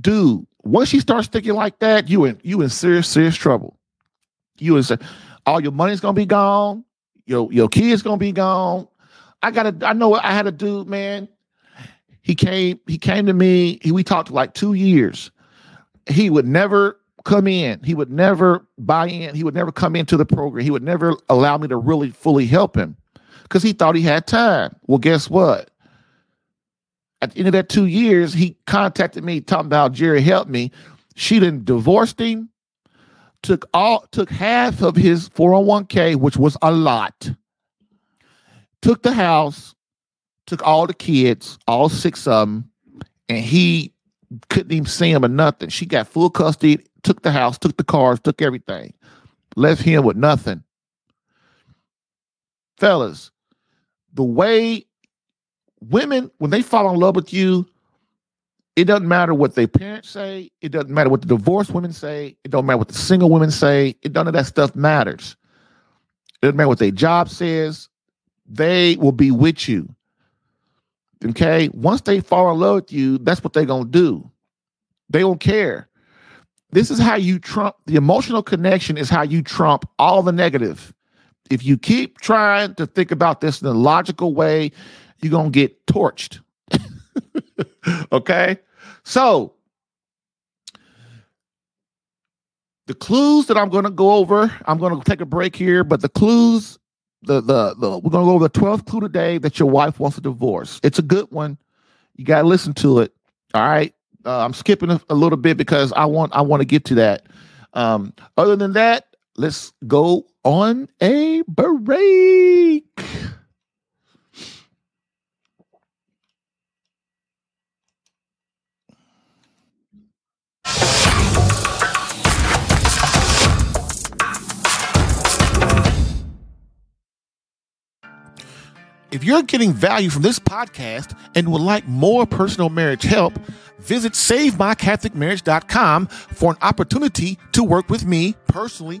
Dude, once she starts thinking like that, you in you in serious, serious trouble. You is all your money's gonna be gone, your your kids gonna be gone, I got a, I know I had a dude, man. He came, he came to me. He, we talked like two years. He would never come in. He would never buy in. He would never come into the program. He would never allow me to really fully help him because he thought he had time. Well, guess what? At the end of that two years, he contacted me talking about Jerry helped me. She then divorced him, took all took half of his 401k, which was a lot took the house, took all the kids, all six of them, and he couldn't even see him or nothing. She got full custody, took the house, took the cars, took everything, left him with nothing. Fellas, the way women, when they fall in love with you, it doesn't matter what their parents say. It doesn't matter what the divorced women say. It don't matter what the single women say. It none of that stuff matters. It doesn't matter what their job says they will be with you. Okay. Once they fall in love with you, that's what they're to do. They don't care. This is how you trump the emotional connection, is how you trump all the negative. If you keep trying to think about this in a logical way, you're going to get torched. <laughs> okay. So, the clues that I'm going to go over, I'm going to take a break here, but the clues the the, the we're gonna go over the 12th clue today that your wife wants a divorce. It's a good one. You gotta listen to it. All right. Uh, I'm skipping a, a, little bit because I want I want to get to that. Um, other than that, let's go on a break. If you're getting value from this podcast and would like more personal marriage help, visit SaveMyCatholicMarriage.com for an opportunity to work with me personally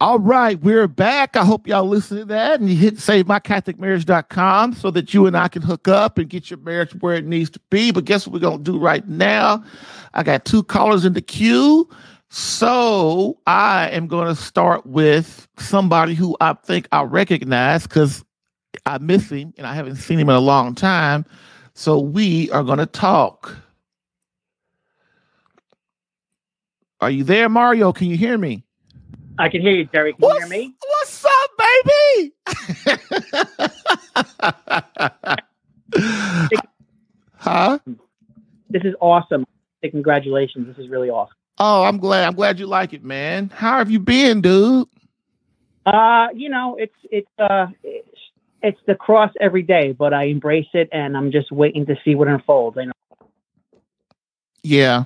All right, we're back. I hope y'all listen to that and you hit savemycatholicmarriage.com so that you and I can hook up and get your marriage where it needs to be. But guess what we're going to do right now? I got two callers in the queue. So I am going to start with somebody who I think I recognize because I miss him and I haven't seen him in a long time. So we are going to talk. Are you there, Mario? Can you hear me? I can hear you, Jerry. Can what's, you hear me? What's up, baby? <laughs> huh? This is awesome. Congratulations. This is really awesome. Oh, I'm glad. I'm glad you like it, man. How have you been, dude? Uh, you know, it's it's uh it's, it's the cross every day, but I embrace it and I'm just waiting to see what unfolds. I know. Yeah.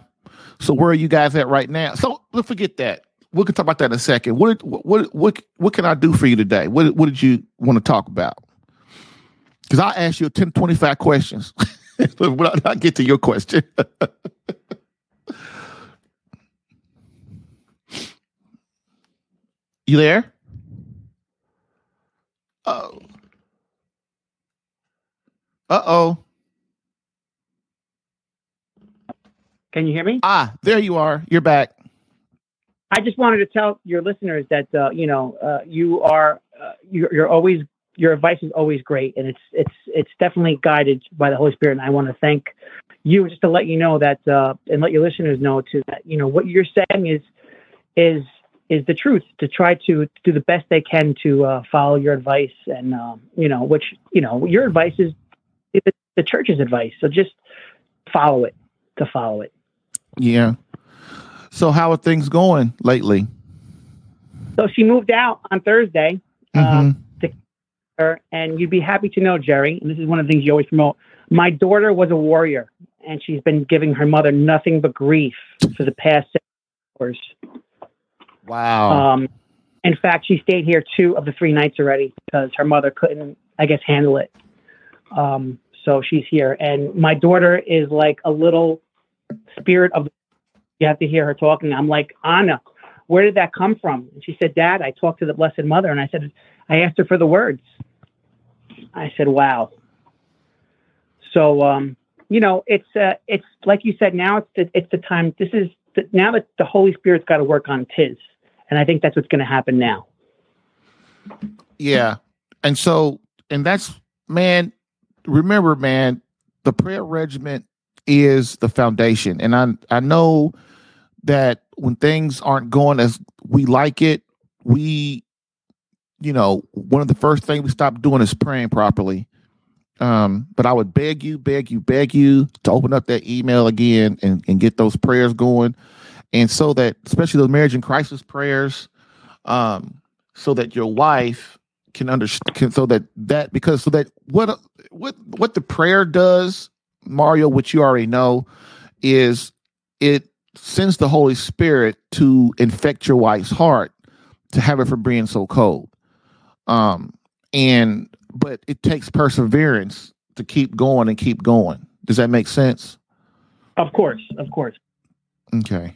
So where are you guys at right now? So let's forget that we can talk about that in a second. What what what what can I do for you today? What what did you want to talk about? Because I asked you 10, 25 questions. <laughs> but I'll get to your question. <laughs> you there? Oh. Uh oh. Can you hear me? Ah, there you are. You're back. I just wanted to tell your listeners that uh, you know uh, you are uh, you're, you're, always your advice is always great, and it's it's it's definitely guided by the Holy Spirit. And I want to thank you just to let you know that uh, and let your listeners know too that you know what you're saying is is is the truth. To try to do the best they can to uh, follow your advice, and um, you know which you know your advice is the church's advice. So just follow it. To follow it. Yeah. So how are things going lately? So she moved out on Thursday. Mm-hmm. Um, to her, and you'd be happy to know, Jerry, and this is one of the things you always promote. My daughter was a warrior, and she's been giving her mother nothing but grief for the past six hours. Wow. Um, in fact, she stayed here two of the three nights already because her mother couldn't, I guess, handle it. Um, so she's here, and my daughter is like a little spirit of the you have to hear her talking. I'm like, Anna, where did that come from? And she said, Dad, I talked to the Blessed Mother and I said, I asked her for the words. I said, wow. So, um, you know, it's, uh, it's like you said, now it's the, it's the time. This is the, now that the Holy Spirit's got to work on Tiz. And I think that's what's going to happen now. Yeah. And so, and that's, man, remember, man, the prayer regiment is the foundation. And I, I know, that when things aren't going as we like it, we, you know, one of the first things we stop doing is praying properly. Um, but I would beg you, beg you, beg you to open up that email again and, and get those prayers going. And so that, especially those marriage and crisis prayers, um, so that your wife can understand, so that that, because so that what, what, what the prayer does, Mario, which you already know, is it sends the Holy Spirit to infect your wife's heart to have her from being so cold. Um, and but it takes perseverance to keep going and keep going. Does that make sense? Of course, of course. Okay.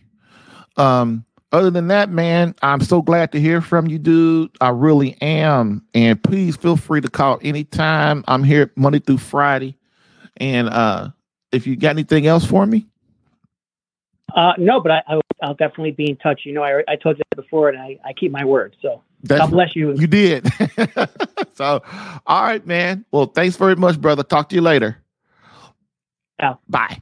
Um, other than that, man, I'm so glad to hear from you, dude. I really am. And please feel free to call anytime. I'm here Monday through Friday. And uh if you got anything else for me? Uh, no, but I, I, will definitely be in touch. You know, I, I told you that before, and I, I keep my word. So That's, God bless you. <laughs> You did. <laughs> so, all right, man. Well, thanks very much, brother. Talk to you later. Yeah. Bye.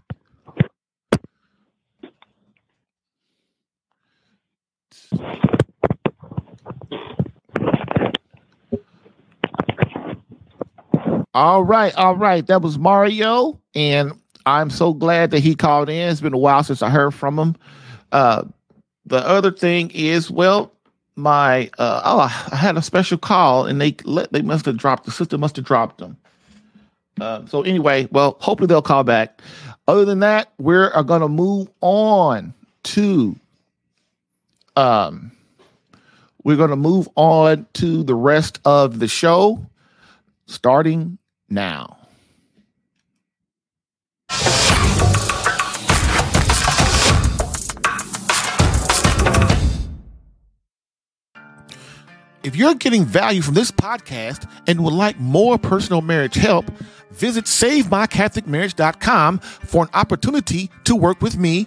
All right, all right. That was Mario, and I'm so glad that he called in. It's been a while since I heard from him. Uh, the other thing is, well, my uh, oh, I had a special call, and they let they must have dropped the system must have dropped them. Uh, so anyway, well, hopefully they'll call back. Other than that, we're going to move on to um we're going to move on to the rest of the show starting now. If you're getting value from this podcast and would like more personal marriage help, visit SaveMyCatholicMarriage.com for an opportunity to work with me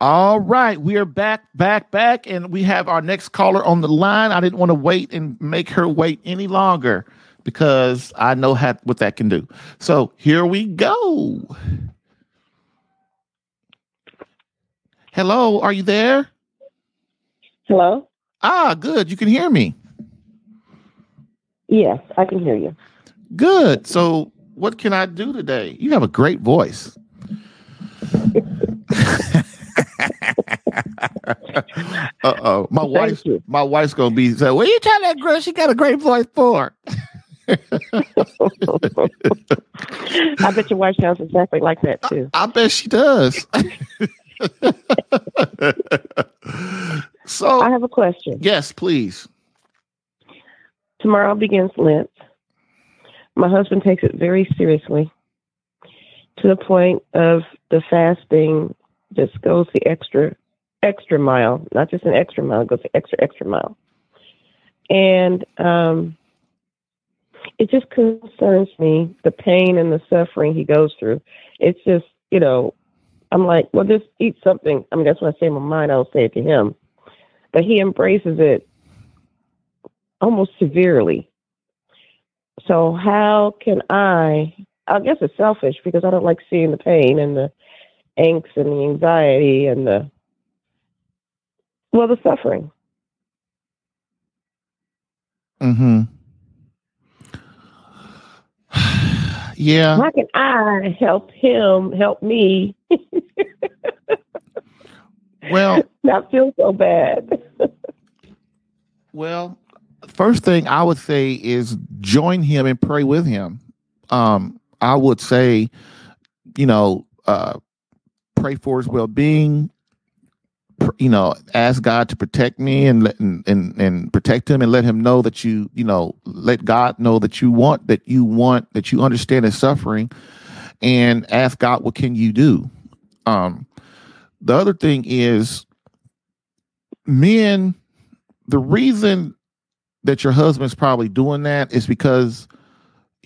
All right, we are back, back, back, and we have our next caller on the line. I didn't want to wait and make her wait any longer because I know how, what that can do. So here we go. Hello, are you there? Hello? Ah, good. You can hear me. Yes, I can hear you. Good. So, what can I do today? You have a great voice. <laughs> uh oh, my wife, my wife's gonna be saying, "What are you telling that girl? She got a great voice for." <laughs> I bet your wife sounds exactly like that too. I, I bet she does. <laughs> so I have a question. Yes, please. Tomorrow begins Lent. My husband takes it very seriously to the point of the fasting just goes the extra extra mile, not just an extra mile, goes the extra extra mile. And um it just concerns me the pain and the suffering he goes through. It's just, you know, I'm like, well, just eat something. I mean, that's what I say in my mind. I don't say it to him, but he embraces it almost severely. So how can I? I guess it's selfish because I don't like seeing the pain and the angst and the anxiety and the well, the suffering. Hmm. <sighs> yeah. How can I help him help me? <laughs> well, not feel so bad. well, first thing I would say is join him and pray with him. Um, I would say, you know, uh, pray for his well being, you know, ask God to protect me and let and, and protect him and let him know that you, you know, let God know that you want that you want that you understand his suffering and ask God what can you do. Um the other thing is men the reason that your husband's probably doing that is because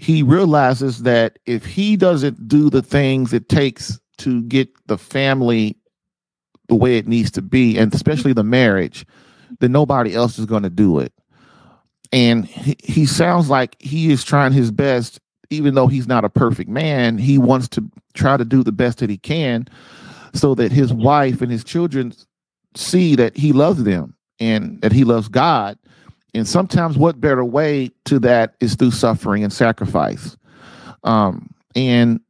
he realizes that if he doesn't do the things it takes to get the family the way it needs to be, and especially the marriage, then nobody else is going to do it. And he, he sounds like he is trying his best, even though he's not a perfect man. He wants to try to do the best that he can so that his wife and his children see that he loves them and that he loves God. And sometimes, what better way to that is through suffering and sacrifice. Um, and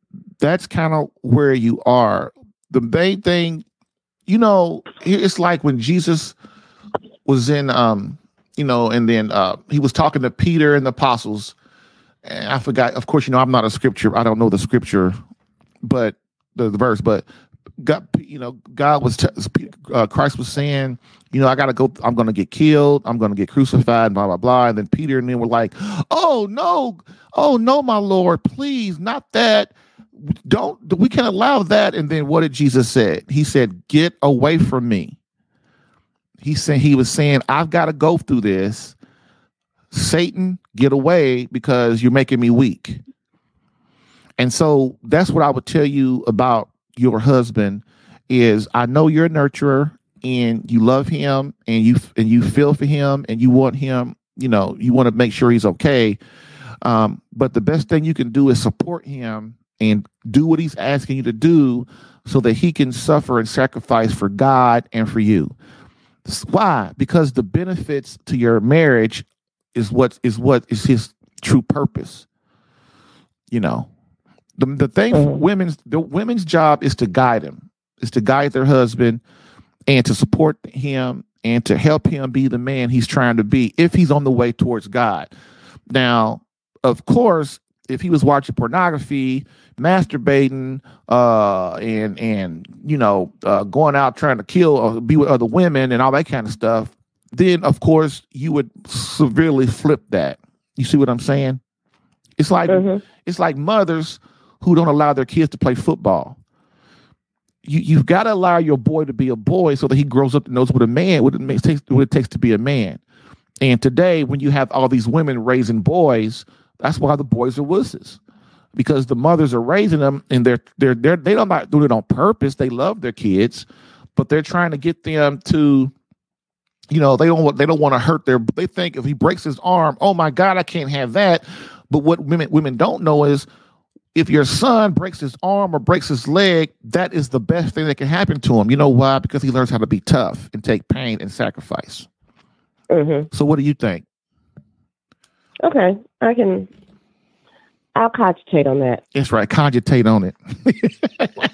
that's kind of where you are. The main thing you know, it's like when Jesus was in, um, you know, and then uh, he was talking to Peter and the apostles, and I forgot. Of course, you know I'm not a scripture. I don't know the scripture, but the, the verse. But God, you know, God was t- uh, Christ was saying, you know, I got to go. I'm to get killed. I'm to get crucified. Blah blah blah. And then Peter and then were like, oh no, oh no, my Lord, please, not that. Don't we can allow that. And then what did Jesus say? He said, "Get away from me." He said he was saying, "I've got to go through this." Satan, get away because you're making me weak. And so that's what I would tell you about your husband is I know you're a nurturer and you love him and you and you feel for him and you want him, you know, you want to make sure he's okay. Um, but the best thing you can do is support him and do what he's asking you to do so that he can suffer and sacrifice for God and for you. Why? Because the benefits to your marriage is what is what is his true purpose. You know, the the thing mm-hmm. women's the women's job is to guide him, is to guide their husband and to support him and to help him be the man he's trying to be if he's on the way towards God. Now, of course, if he was watching pornography, masturbating, uh, and and you know, uh, going out trying to kill or be with other women and all that kind of stuff, then of course you would severely flip that. You see what I'm saying? It's like mm-hmm. it's like mothers who don't allow their kids to play football. You you've got to allow your boy to be a boy so that he grows up and knows what a man what it takes what it takes to be a man. And today, when you have all these women raising boys, that's why the boys are wusses. Because the mothers are raising them and they're they're they're they don't not doing it on purpose. They love their kids, but they're trying to get them to you know they don't they don't want to hurt their they think if he breaks his arm oh my god i can't have that but what women women don't know is if your son breaks his arm or breaks his leg that is the best thing that can happen to him you know why because he learns how to be tough and take pain and sacrifice mm-hmm. so what do you think okay i can i'll cogitate on that that's right cogitate on it <laughs>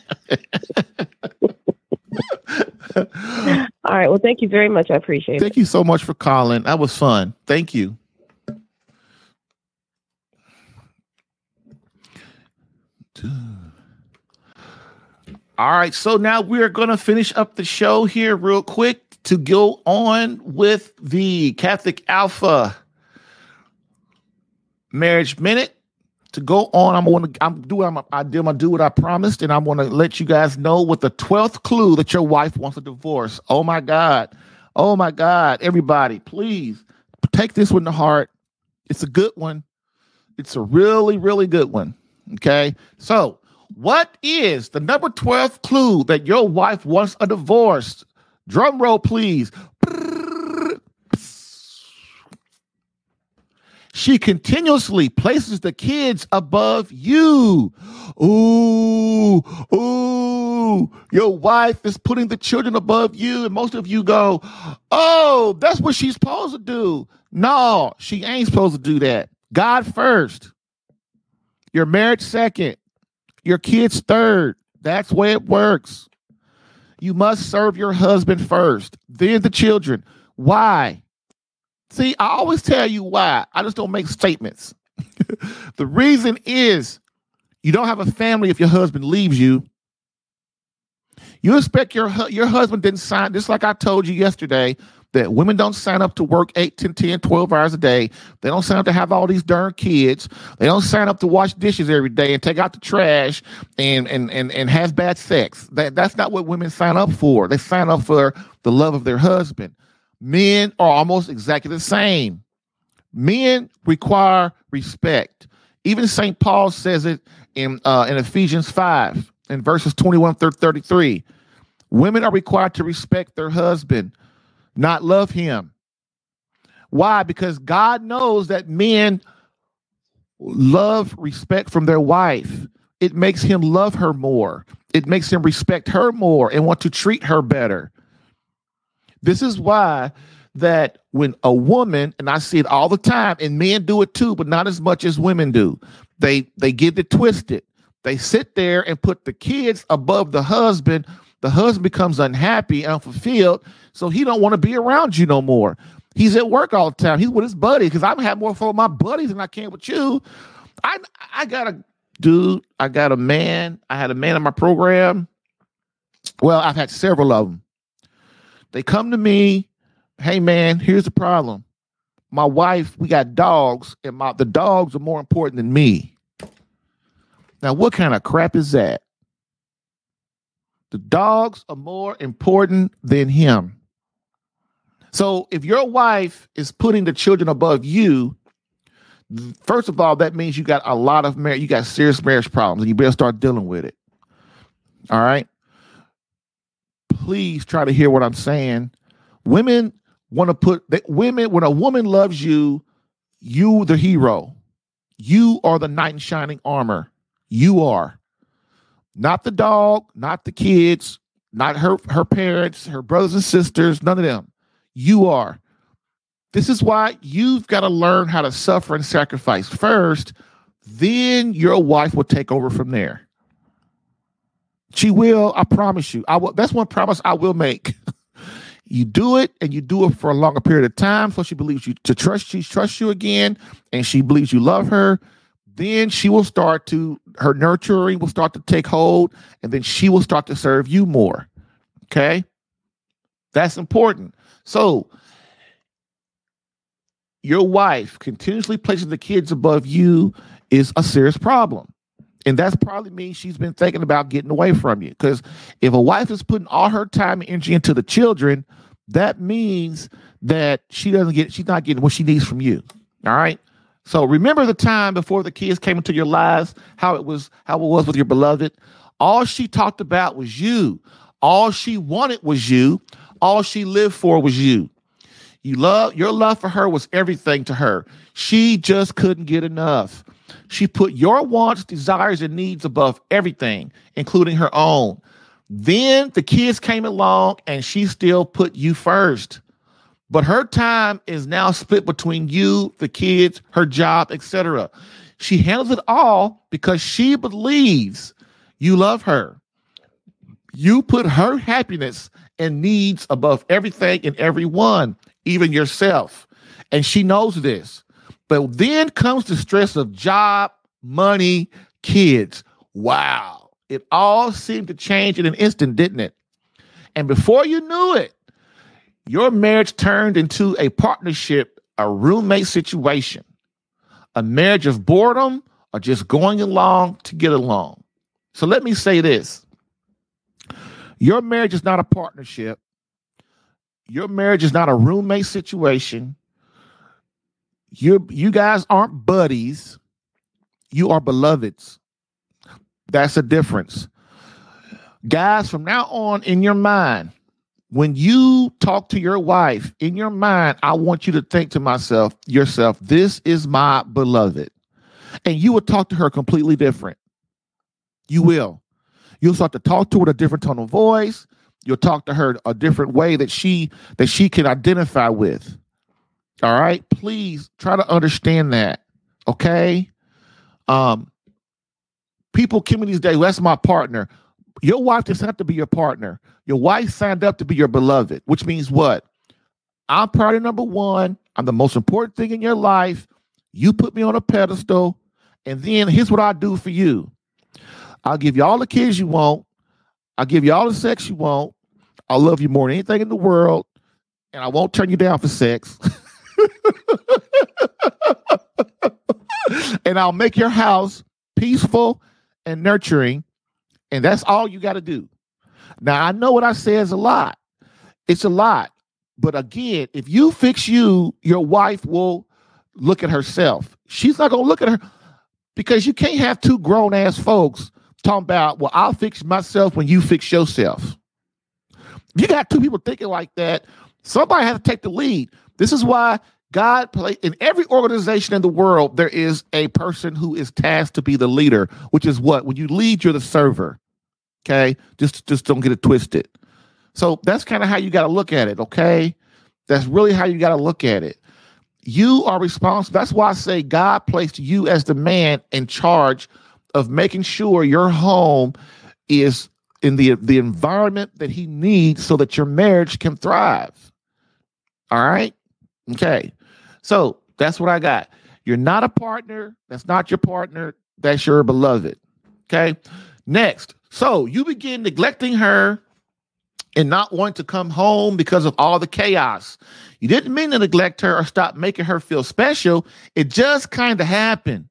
All right. Well, thank you very much. I appreciate thank it. Thank you so much for calling. That was fun. Thank you. All right. So now we're going to finish up the show here real quick to go on with the Catholic Alpha Marriage Minute to go on, I'm going to I'm doing I'm, I do I'm do what I promised, and I'm going to let you guys know what the twelfth clue that your wife wants a divorce. Oh my God, oh my God, everybody, please take this one to heart. It's a good one. It's a really really good one. Okay, so what is the number twelve clue that your wife wants a divorce? Drum roll, please. She continuously places the kids above you. Ooh, ooh, your wife is putting the children above you. And most of you go, oh, that's what she's supposed to do. No, she ain't supposed to do that. God first, your marriage second, your kids third. That's where it works. You must serve your husband first, then the children. Why? See, I always tell you why. I just don't make statements. <laughs> the reason is you don't have a family if your husband leaves you. You expect your your husband didn't sign, just like I told you yesterday, that women don't sign up to work 8, 10, 10, 12 hours a day. They don't sign up to have all these darn kids. They don't sign up to wash dishes every day and take out the trash and and and, and have bad sex. That, that's not what women sign up for. They sign up for the love of their husband. Men are almost exactly the same. Men require respect. Even St. Paul says it in uh, in Ephesians 5 in verses 21 through 33. Women are required to respect their husband, not love him. Why? Because God knows that men love respect from their wife. It makes him love her more. It makes him respect her more and want to treat her better. This is why that when a woman, and I see it all the time, and men do it too, but not as much as women do, they they get it twisted. They sit there and put the kids above the husband. The husband becomes unhappy, unfulfilled, so he don't want to be around you no more. He's at work all the time. He's with his buddies because I'm having more fun with my buddies than I can with you. I I got a dude. I got a man. I had a man in my program. Well, I've had several of them. They come to me. Hey, man, here's the problem. My wife, we got dogs, and my the dogs are more important than me. Now, what kind of crap is that? The dogs are more important than him. So if your wife is putting the children above you, first of all, that means you got a lot of marriage, you got serious marriage problems, and you better start dealing with it. All right. Please try to hear what I'm saying. Women want to put that women, when a woman loves you, you the hero. You are the knight in shining armor. You are. Not the dog, not the kids, not her her parents, her brothers and sisters, none of them. You are. This is why you've got to learn how to suffer and sacrifice first. Then your wife will take over from there. She will, I promise you. I will that's one promise I will make. <laughs> you do it and you do it for a longer period of time so she believes you to trust she trusts you again and she believes you love her then she will start to her nurturing will start to take hold and then she will start to serve you more okay that's important so your wife continuously placing the kids above you is a serious problem. And that's probably means she's been thinking about getting away from you. Because if a wife is putting all her time and energy into the children, that means that she doesn't get, she's not getting what she needs from you. All right. So remember the time before the kids came into your lives, how it was, how it was with your beloved. All she talked about was you. All she wanted was you. All she lived for was you. You love your love for her was everything to her. She just couldn't get enough. She put your wants, desires, and needs above everything, including her own. Then the kids came along and she still put you first. But her time is now split between you, the kids, her job, etc. She handles it all because she believes you love her. You put her happiness and needs above everything and everyone, even yourself. And she knows this. But then comes the stress of job, money, kids. Wow. It all seemed to change in an instant, didn't it? And before you knew it, your marriage turned into a partnership, a roommate situation, a marriage of boredom or just going along to get along. So let me say this your marriage is not a partnership. Your marriage is not a roommate situation. You you guys aren't buddies. You are beloveds. That's a difference. Guys, from now on in your mind, when you talk to your wife in your mind, I want you to think to myself, yourself, this is my beloved. And you will talk to her completely different. You will. You'll start to talk to her with a different tone of voice. You'll talk to her a different way that she that she can identify with. All right. Please try to understand that. Okay. Um, people in these days, that's my partner. Your wife doesn't have to be your partner. Your wife signed up to be your beloved, which means what? I'm priority number one. I'm the most important thing in your life. You put me on a pedestal. And then here's what I do for you. I'll give you all the kids you want. I'll give you all the sex you want. I'll love you more than anything in the world. And I won't turn you down for sex. <laughs> and I'll make your house peaceful and nurturing. And that's all you got to do. Now, I know what I say is a lot. It's a lot. But again, if you fix you, your wife will look at herself. She's not going to look at her because you can't have two grown ass folks talking about, well, I'll fix myself when you fix yourself. You got two people thinking like that, somebody has to take the lead. This is why God play in every organization in the world, there is a person who is tasked to be the leader, which is what? When you lead, you're the server. Okay. Just just don't get it twisted. So that's kind of how you got to look at it. Okay. That's really how you got to look at it. You are responsible. That's why I say God placed you as the man in charge of making sure your home is in the the environment that he needs so that your marriage can thrive. All right? Okay. So that's what I got. You're not a partner. That's not your partner. That's your beloved. Okay. Next. So you begin neglecting her and not wanting to come home because of all the chaos. You didn't mean to neglect her or stop making her feel special. It just kind of happened.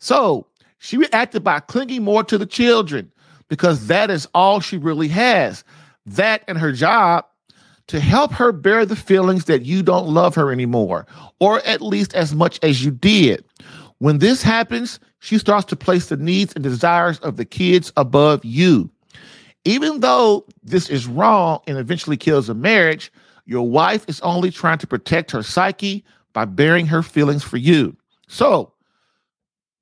So she reacted by clinging more to the children because that is all she really has. That and her job to help her bear the feelings that you don't love her anymore, or at least as much as you did. When this happens, she starts to place the needs and desires of the kids above you. Even though this is wrong and eventually kills a marriage, your wife is only trying to protect her psyche by bearing her feelings for you. So,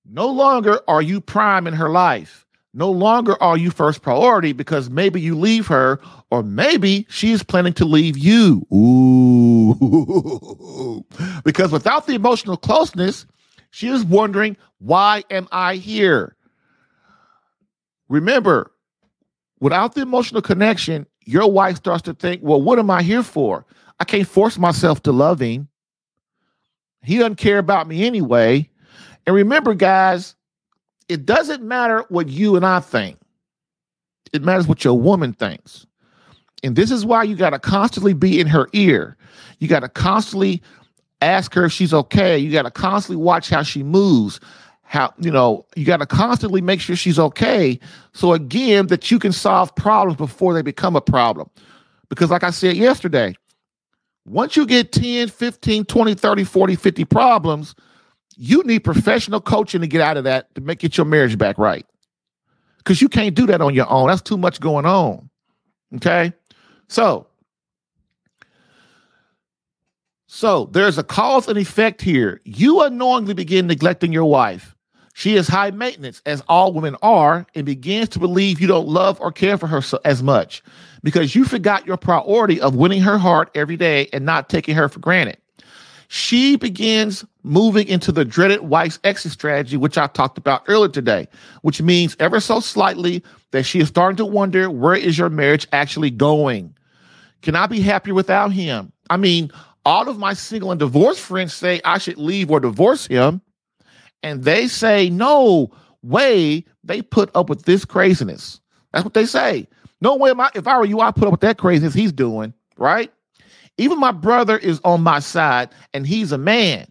no longer are you prime in her life. No longer are you first priority because maybe you leave her or maybe she is planning to leave you. Ooh. <laughs> because without the emotional closeness, she is wondering, why am I here? Remember, without the emotional connection, your wife starts to think, well, what am I here for? I can't force myself to love him. He doesn't care about me anyway. And remember, guys, it doesn't matter what you and I think, it matters what your woman thinks. And this is why you got to constantly be in her ear. You got to constantly ask her if she's okay. You got to constantly watch how she moves. How, you know, you got to constantly make sure she's okay. So, again, that you can solve problems before they become a problem. Because, like I said yesterday, once you get 10, 15, 20, 30, 40, 50 problems, you need professional coaching to get out of that to make get your marriage back right. Because you can't do that on your own. That's too much going on. Okay. So, so there's a cause and effect here. You unknowingly begin neglecting your wife. She is high maintenance, as all women are, and begins to believe you don't love or care for her so, as much because you forgot your priority of winning her heart every day and not taking her for granted. She begins moving into the dreaded wife's exit strategy, which I talked about earlier today, which means ever so slightly that she is starting to wonder where is your marriage actually going? Can I be happier without him? I mean, all of my single and divorced friends say I should leave or divorce him. And they say, no way they put up with this craziness. That's what they say. No way, I, if I were you, I'd put up with that craziness he's doing, right? Even my brother is on my side and he's a man.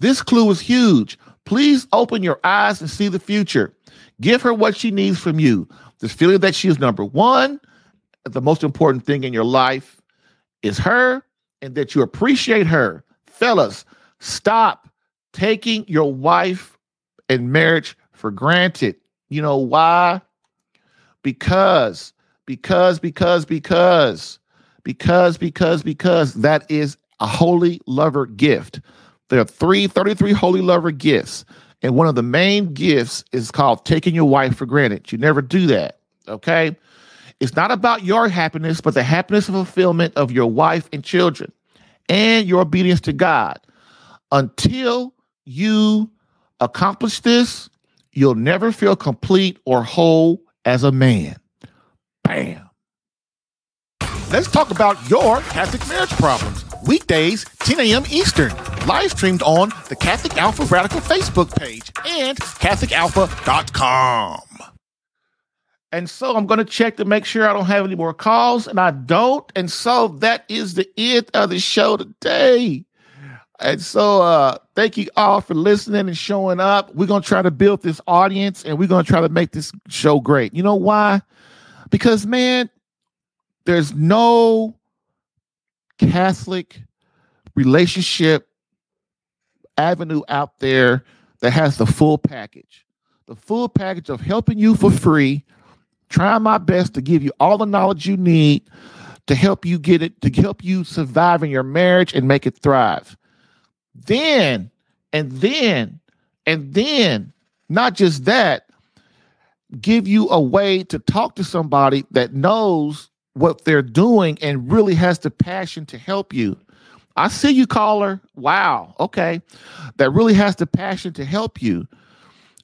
This clue is huge. Please open your eyes and see the future. Give her what she needs from you. The feeling that she is number one, the most important thing in your life is her and that you appreciate her. Fellas, stop taking your wife and marriage for granted. You know why? Because, because, because, because, because, because, because that is a holy lover gift. There are three, 33 holy lover gifts. And one of the main gifts is called taking your wife for granted. You never do that. Okay. It's not about your happiness, but the happiness and fulfillment of your wife and children and your obedience to God. Until you accomplish this, you'll never feel complete or whole as a man. Bam. Let's talk about your Catholic marriage problems. Weekdays, 10 a.m. Eastern. Live streamed on the Catholic Alpha Radical Facebook page and CatholicAlpha.com. And so I'm going to check to make sure I don't have any more calls, and I don't. And so that is the end of the show today. And so uh thank you all for listening and showing up. We're going to try to build this audience and we're going to try to make this show great. You know why? Because man, there's no Catholic relationship avenue out there that has the full package. The full package of helping you for free trying my best to give you all the knowledge you need to help you get it, to help you survive in your marriage and make it thrive. Then, and then, and then, not just that, give you a way to talk to somebody that knows what they're doing and really has the passion to help you. I see you, caller. Wow. Okay. That really has the passion to help you.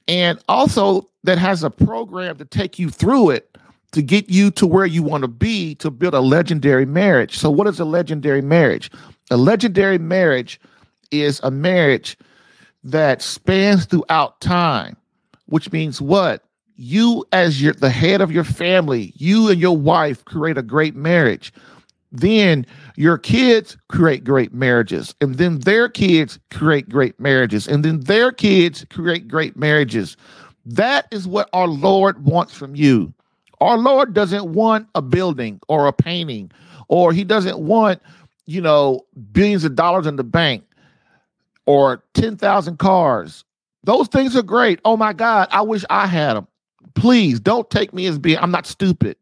And also that has a program to take you through it to get you to where you want to be to build a legendary marriage. So, what is a legendary marriage? A legendary marriage is a marriage that spans throughout time, which means what? You, as your the head of your family, you and your wife create a great marriage. Then your kids create great marriages, and then their kids create great marriages, and then their kids create great marriages. That is what our Lord wants from you. Our Lord doesn't want a building or a painting, or He doesn't want, you know, billions of dollars in the bank or 10,000 cars. Those things are great. Oh my God, I wish I had them. Please don't take me as being, I'm not stupid.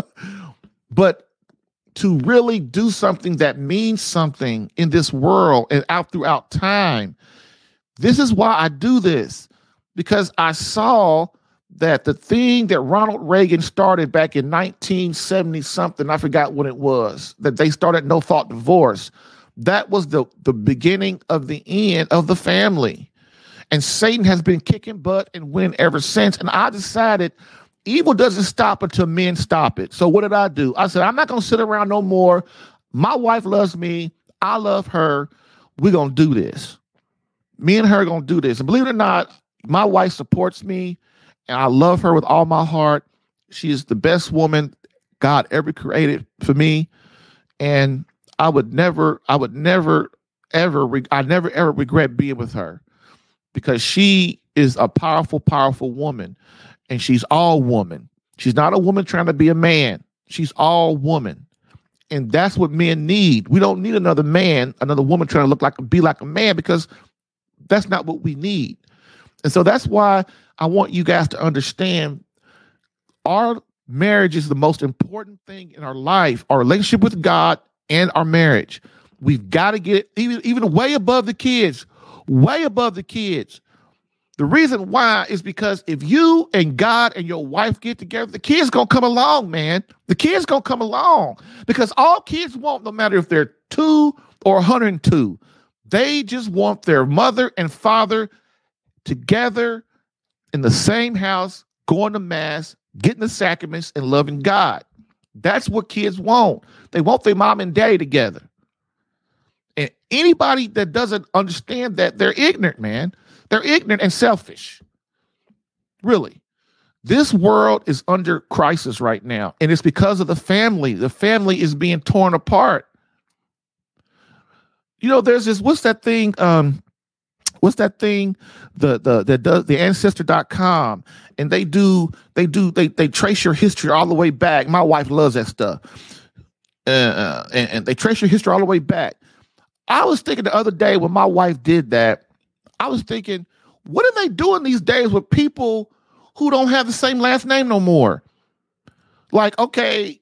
<laughs> but to really do something that means something in this world and out throughout time, this is why I do this because I saw that the thing that Ronald Reagan started back in 1970 something, I forgot what it was, that they started no fault divorce. That was the, the beginning of the end of the family. And Satan has been kicking butt and win ever since. And I decided evil doesn't stop until men stop it. So what did I do? I said, I'm not going to sit around no more. My wife loves me. I love her. We're going to do this. Me and her are going to do this. And believe it or not, my wife supports me and I love her with all my heart. She is the best woman God ever created for me. And I would never, I would never, ever, I never, ever regret being with her because she is a powerful, powerful woman and she's all woman. She's not a woman trying to be a man. She's all woman. And that's what men need. We don't need another man, another woman trying to look like, be like a man because that's not what we need. And so that's why I want you guys to understand our marriage is the most important thing in our life, our relationship with God and our marriage. We've got to get even even way above the kids, way above the kids. The reason why is because if you and God and your wife get together, the kids gonna come along, man. The kids gonna come along because all kids want, no matter if they're two or 102, they just want their mother and father together in the same house, going to mass, getting the sacraments, and loving God. That's what kids want. They want their mom and daddy together. Anybody that doesn't understand that, they're ignorant, man. They're ignorant and selfish. Really. This world is under crisis right now, and it's because of the family. The family is being torn apart. You know, there's this, what's that thing? Um, what's that thing the the that does the ancestor.com and they do they do they they trace your history all the way back my wife loves that stuff uh, uh, and, and they trace your history all the way back i was thinking the other day when my wife did that i was thinking what are they doing these days with people who don't have the same last name no more like okay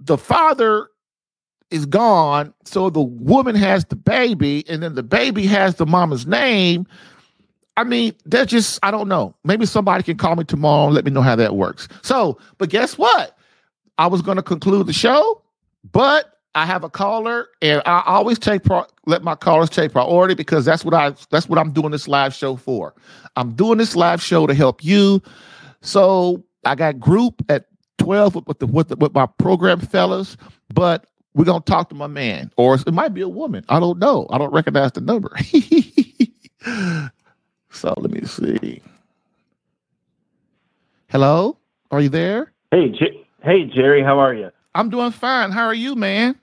the father is gone. So the woman has the baby, and then the baby has the mama's name. I mean, that's just, I don't know. Maybe somebody can call me tomorrow and let me know how that works. So, but guess what? I was going to conclude the show, but I have a caller, and I always take pro- let my callers take priority because that's what I that's what I'm doing this live show for. I'm doing this live show to help you. So I got group at 12 with, with the with, the, with my program fellas, but we're gonna talk to my man, or it might be a woman. I don't know. I don't recognize the number. <laughs> so let me see. Hello, are you there? Hey, J- hey, Jerry, how are you? I'm doing fine. How are you, man?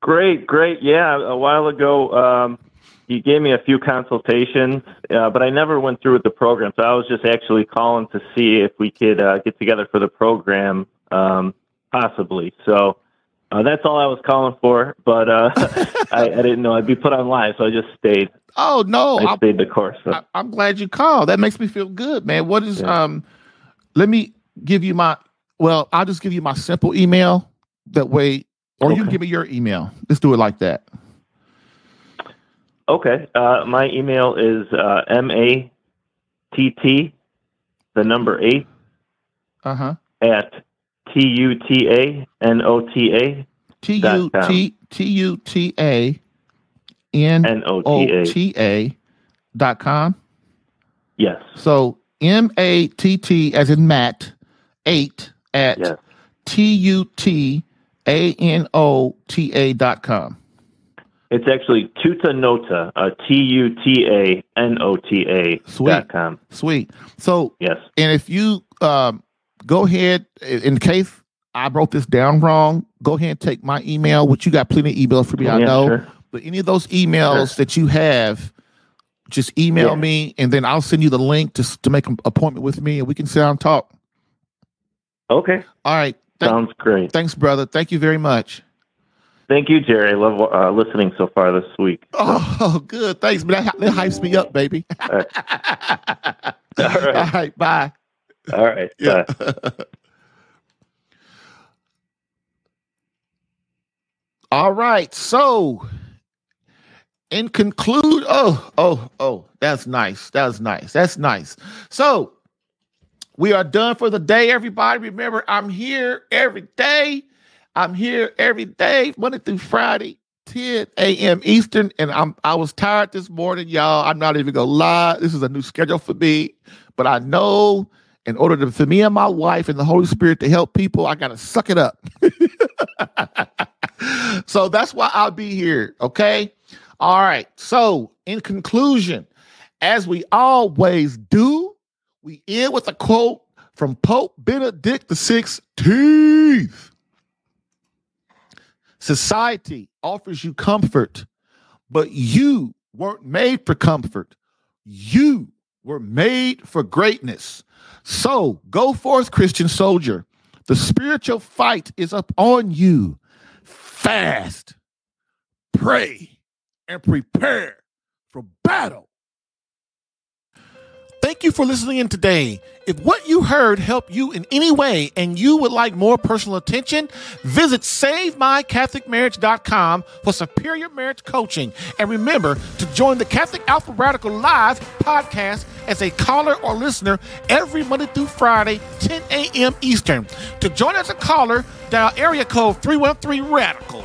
Great, great. Yeah, a while ago, um, you gave me a few consultations, uh, but I never went through with the program. So I was just actually calling to see if we could uh, get together for the program, um, possibly. So uh, that's all I was calling for, but uh, <laughs> I, I, didn't know I'd be put on live, so I just stayed. Oh no, I stayed the course. So. I, am glad you called. That makes me feel good, man. What is yeah. um? Let me give you my. Well, I'll just give you my simple email. That way, or okay. you can give me your email. Let's do it like that. Okay. Uh, my email is uh, m a t t, the number eight. Uh huh. At T U T A N O T A. T U T T U T A N O T A dot com. Yes. So M A T T as in Matt eight at T U T A N O T A dot com. It's actually Tutanota, uh, T U T A N O T A Sweet. dot com. Sweet. So, Yes. and if you um, go ahead, in case I wrote this down wrong, go ahead and take my email, which you got plenty of emails for me, I Yeah, know. sure. But any of those emails that you have, just email Yeah. me, and then I'll send you the link to to make an appointment with me, and we can sit down and talk. Okay. All right. Thank- Sounds great. thanks, brother. Thank you very much. Thank you, Jerry. I love uh, listening so far this week. <laughs> Oh, good. Thanks, man. That, that hypes me up, baby. <laughs> All right. All All right. right. Bye. All right. Yeah. <laughs> All right. So, in conclude, oh, oh, oh, that's nice. That's nice. That's nice. So, we are done for the day, everybody. Remember, I'm here every day. I'm here every day, Monday through Friday, 10 a.m. Eastern. And I'm I was tired this morning, y'all. I'm not even gonna lie. This is a new schedule for me. But I know in order to, for me and my wife and the Holy Spirit to help people, I gotta suck it up. <laughs> so that's why I'll be here. Okay. All right. So, in conclusion, as we always do, we end with a quote from Pope Benedict XVI. Society offers you comfort, but you weren't made for comfort. You were made for greatness. So go forth, Christian soldier. The spiritual fight is up on you. Fast, pray, and prepare for battle. Thank you for listening in today. If what you heard helped you in any way and you would like more personal attention, visit SaveMyCatholicMarriage.com for superior marriage coaching. And remember to join the Catholic Alpha Radical Live podcast as a caller or listener every Monday through Friday, 10 a.m. Eastern. To join as a caller, dial area code 313 Radical.